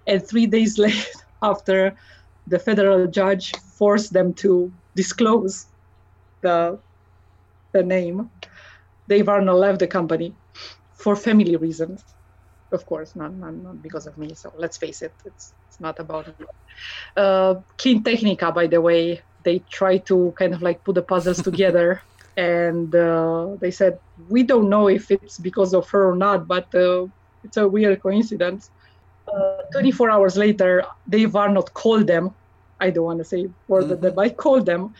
[SPEAKER 1] And three days later, after the federal judge forced them to disclose the, the name, Dave Arnold left the company for family reasons of course, not, not, not because of me. So let's face it, it's, it's not about me. Uh, CleanTechnica, by the way, they try to kind of like put the puzzles together. And uh, they said, we don't know if it's because of her or not, but uh, it's a weird coincidence. Uh, 24 hours later, Dave Arnold called them. I don't want to say word mm-hmm. that, I call them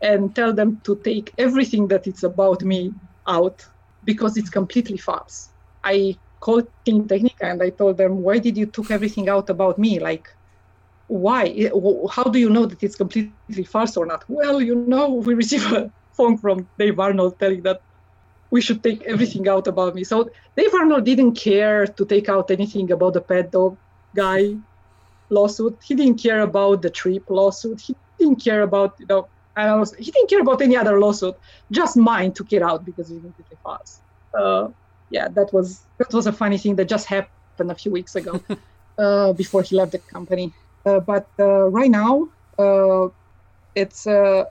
[SPEAKER 1] and tell them to take everything that it's about me out because it's completely false. I called CleanTechnica and I told them, why did you took everything out about me? Like, why? How do you know that it's completely false or not? Well, you know, we received a phone from Dave Arnold telling that we should take everything out about me. So Dave Arnold didn't care to take out anything about the pedo guy lawsuit. He didn't care about the Tripp lawsuit. He didn't care about, you know, I don't know, he didn't care about any other lawsuit. Just mine took it out because it was completely false. Uh, yeah, that was that was a funny thing that just happened a few weeks ago uh, before he left the company. Uh, but uh, right now, uh, it's uh,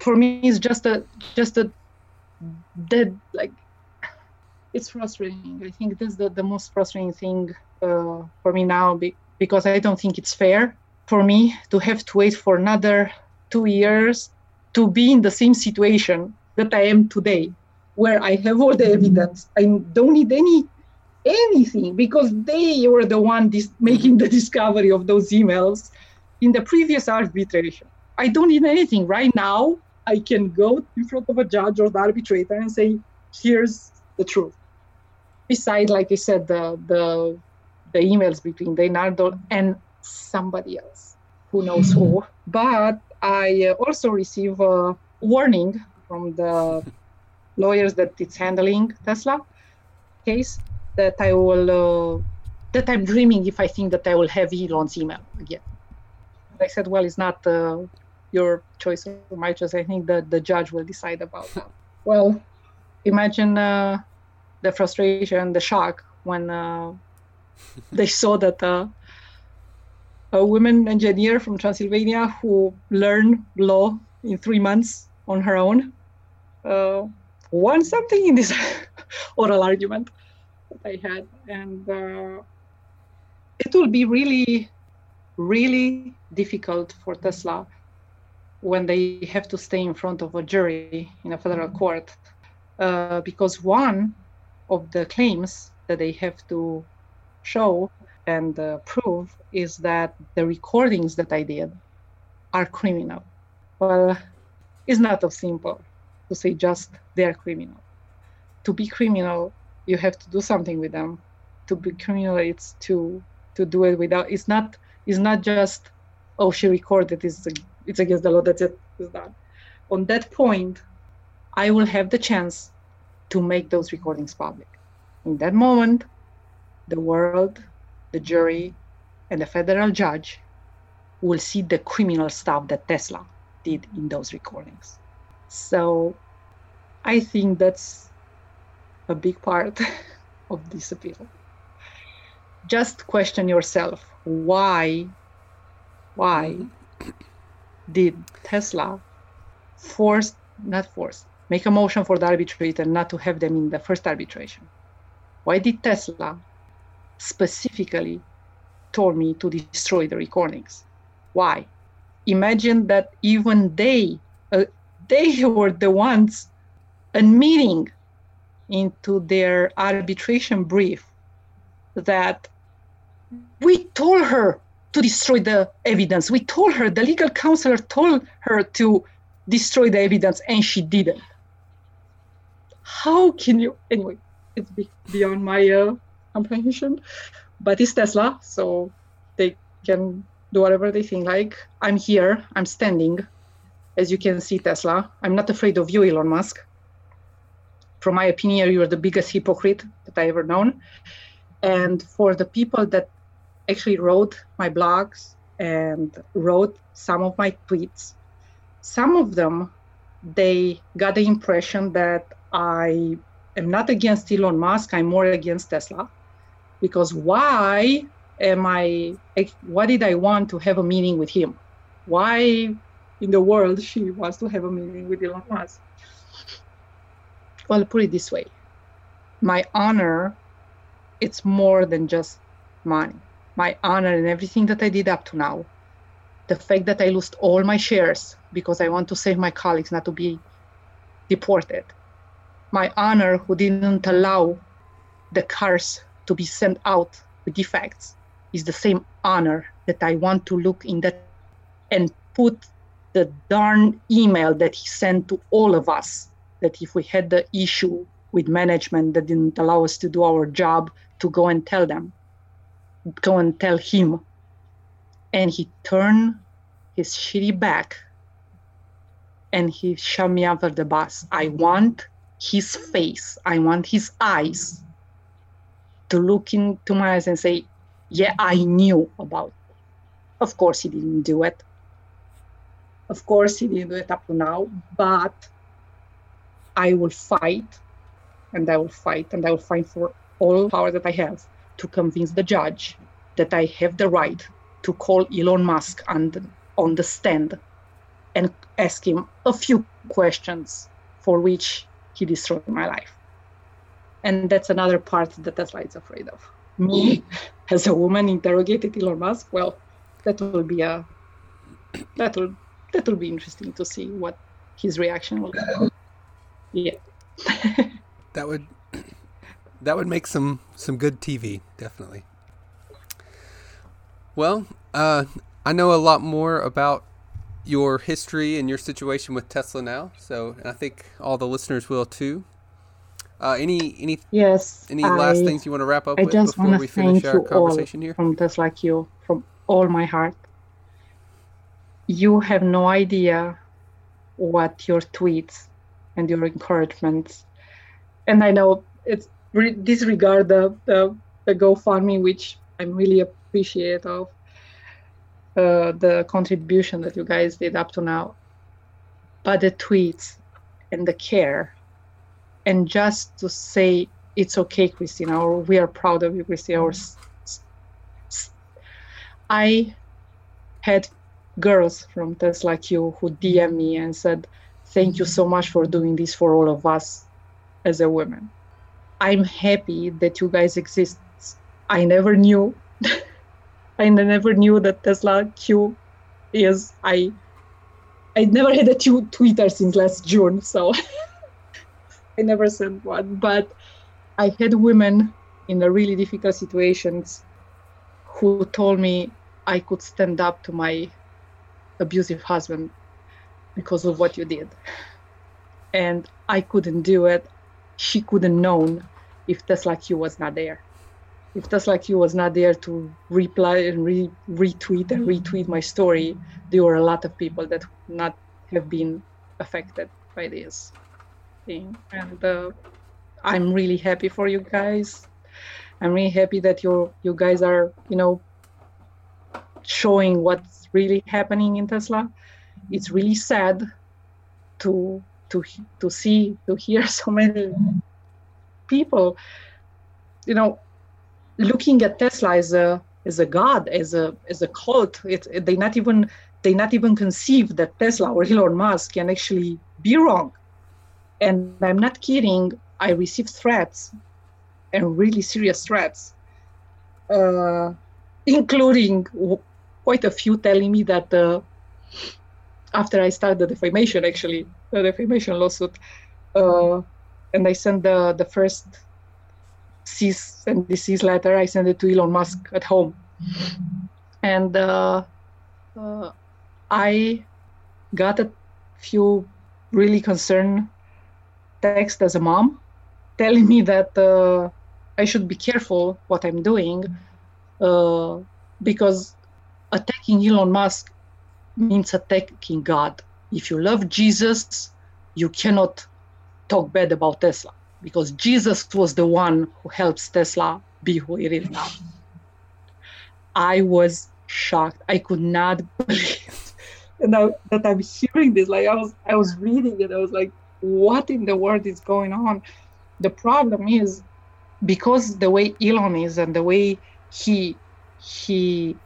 [SPEAKER 1] for me it's just a just a dead like it's frustrating. I think this is the, the most frustrating thing uh, for me now be, because I don't think it's fair for me to have to wait for another two years to be in the same situation that I am today where I have all the evidence. I don't need any anything because they were the one dis- making the discovery of those emails in the previous arbitration. I don't need anything right now. I can go in front of a judge or the arbitrator and say, "Here's the truth." Besides, like I said, the the the emails between Leonardo and somebody else, who knows who. But I also receive a warning from the lawyers that it's handling Tesla case that I will uh, that I'm dreaming if I think that I will have Elon's email again. I said, well, it's not uh, your choice or my choice. I think that the judge will decide about that. well, imagine uh, the frustration, the shock when uh, they saw that uh, a woman engineer from Transylvania who learned law in three months on her own uh, won something in this oral argument that I had. And uh, it will be really, really difficult for Tesla when they have to stay in front of a jury in a federal court uh, because one of the claims that they have to show and uh, prove is that the recordings that I did are criminal. Well, it's not so simple to say just they're criminal. To be criminal, you have to do something with them. To be criminal, it's to to do it without. It's not. It's not just oh she recorded. It's it's against the law. That's it. It's done. On that point, I will have the chance to make those recordings public. In that moment, the world, the jury, and the federal judge will see the criminal stuff that Tesla did in those recordings. So I think that's a big part of this appeal. Just question yourself why why did Tesla force not force make a motion for the arbitrator not to have them in the first arbitration? Why did Tesla specifically told me to destroy the recordings? Why? Imagine that even they uh, they were the ones admitting into their arbitration brief that we told her to destroy the evidence. We told her, the legal counselor told her to destroy the evidence, and she didn't. How can you? Anyway, it's beyond my uh, comprehension, but it's Tesla, so they can do whatever they think like. I'm here, I'm standing, as you can see, Tesla. I'm not afraid of you, Elon Musk. From my opinion, you're the biggest hypocrite that I ever known. And for the people that actually wrote my blogs and wrote some of my tweets. Some of them, they got the impression that I am not against Elon Musk, I'm more against Tesla. Because why am I, what did I want to have a meeting with him? Why in the world she wants to have a meeting with Elon Musk? Well, put it this way my honor, it's more than just money. My honor and everything that I did up to now, the fact that I lost all my shares because I want to save my colleagues not to be deported. My honor, who didn't allow the cars to be sent out with defects, is the same honor that I want to look in that and put the darn email that he sent to all of us that if we had the issue with management that didn't allow us to do our job to go and tell them go and tell him. And he turned his shitty back and he shoved me under the bus. I want his face. I want his eyes to look into my eyes and say yeah i knew about it. of course he didn't do it of course he didn't do it up to now but i will fight and I will fight and I will fight for all power that I have to convince the judge that I have the right to call Elon Musk and on the stand and ask him a few questions for which he destroyed my life. And that's another part that Tesla is afraid of. Me, as a woman, interrogated Elon Musk. Well, that will be a that will that will be interesting to see what his reaction will be. Yeah.
[SPEAKER 3] that would that would make some some good TV, definitely. Well, uh, I know a lot more about your history and your situation with Tesla now, so I think all the listeners will too. Uh, any any
[SPEAKER 1] yes
[SPEAKER 3] any last things you want to wrap up
[SPEAKER 1] I
[SPEAKER 3] with
[SPEAKER 1] just
[SPEAKER 3] before we finish our conversation here?
[SPEAKER 1] From just like you, from all my heart. You have no idea what your tweets and your encouragements and I know it's re- disregard the, the, the GoFundMe, which I'm really appreciate of uh, the contribution that you guys did up to now, but the tweets and the care, and just to say it's okay, Cristina, or we are proud of you, Cristina. Or I had girls from TSLAQ who DM me and said, "Thank you so much for doing this for all of us as a woman. I'm happy that you guys exist. I never knew. I never knew that Tesla Q is. I I never had a Twitter since last June, so I never sent one. But I had women in really difficult situations who told me I could stand up to my abusive husband because of what you did. And I couldn't do it she couldn't known if TSLAQ was not there. If TSLAQ was not there to reply and re- retweet and retweet my story, there were a lot of people that would not have been affected by this thing. And uh, I'm really happy for you guys. I'm really happy that you you guys are, you know, showing what's really happening in Tesla. It's really sad to to to see to hear so many people you know looking at tesla as a as a god as a as a cult it, it, they not even they not even conceive that tesla or elon musk can actually be wrong and i'm not kidding i received threats and really serious threats uh, including quite a few telling me that uh, after I started the defamation, actually, the defamation lawsuit, uh, and I sent the the first cease and desist letter. I sent it to Elon Musk at home, and uh, uh, I got a few really concerned texts as a mom, telling me that uh, I should be careful what I'm doing, uh, because attacking Elon Musk means attacking God. If you love Jesus, you cannot talk bad about Tesla because Jesus was the one who helps Tesla be who it is now. I was shocked. I could not believe and that I'm hearing this. Like I was, I was reading it. I was like, what in the world is going on? The problem is because the way Elon is and the way he he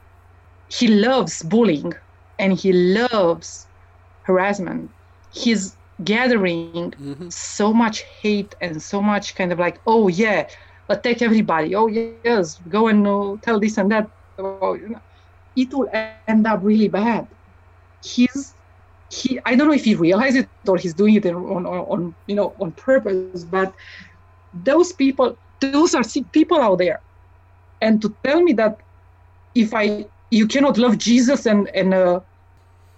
[SPEAKER 1] he loves bullying and he loves harassment. He's gathering mm-hmm. so much hate and so much kind of like, oh yeah, attack everybody. Oh yes, go and uh, tell this and that. Oh, you know, it will end up really bad he's he I don't know if he realizes it or he's doing it on, on, on you know on purpose, but those people those are sick people out there, and to tell me that if I you cannot love Jesus and and uh,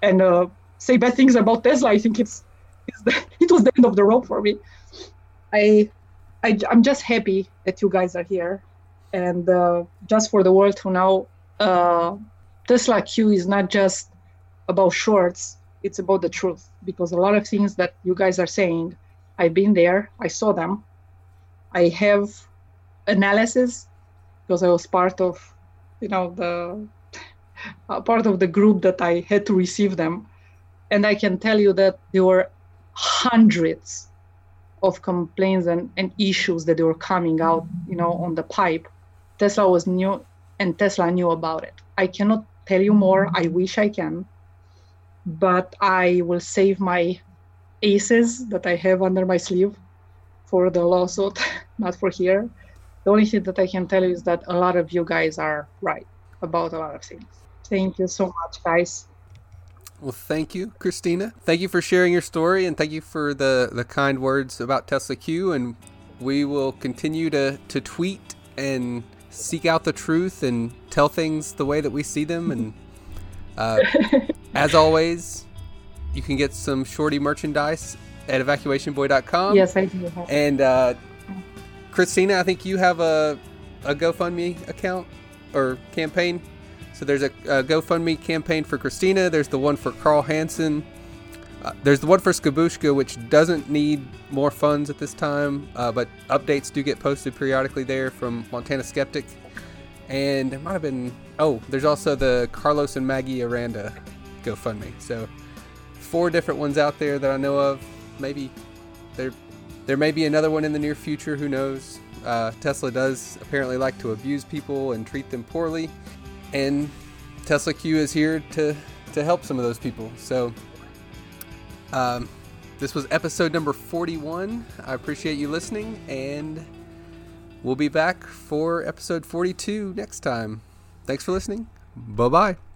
[SPEAKER 1] and uh, say bad things about Tesla, I think it's, it's the, it was the end of the road for me. I, I I'm just happy that you guys are here, and uh, just for the world to know, uh, TSLAQ is not just about shorts, it's about the truth because a lot of things that you guys are saying, I've been there, I saw them. I have analysis because I was part of, you know, the uh, part of the group that I had to receive them, and I can tell you that there were hundreds of complaints and, and issues that were coming out, you know, on the pipe. Tesla was new, and Tesla knew about it. I cannot tell you more. I wish I can, but I will save my aces that I have under my sleeve for the lawsuit, not for here. The only thing that I can tell you is that a lot of you guys are right about a lot of things. Thank you so much, guys.
[SPEAKER 3] Well, thank you, Cristina. Thank you for sharing your story and thank you for the, the kind words about TSLAQ. And we will continue to, to tweet and seek out the truth and tell things the way that we see them. And uh, As always, you can get some shorty merchandise at evacuationboy.com.
[SPEAKER 1] Yes, I do.
[SPEAKER 3] And uh, Cristina, I think you have a, a GoFundMe account or campaign. So there's a, a GoFundMe campaign for Cristina. There's the one for Karl Hansen. Uh, there's the one for Skabooshka, which doesn't need more funds at this time, uh, but updates do get posted periodically there from Montana Skeptic. And it might have been. Oh, there's also the Carlos and Maggie Aranda GoFundMe. So four different ones out there that I know of. Maybe there there may be another one in the near future. Who knows? Uh, Tesla does apparently like to abuse people and treat them poorly, and TSLAQ is here to to help some of those people. So. Um, this was episode number 41. I appreciate you listening, and we'll be back for episode 42 next time. Thanks for listening. Bye bye.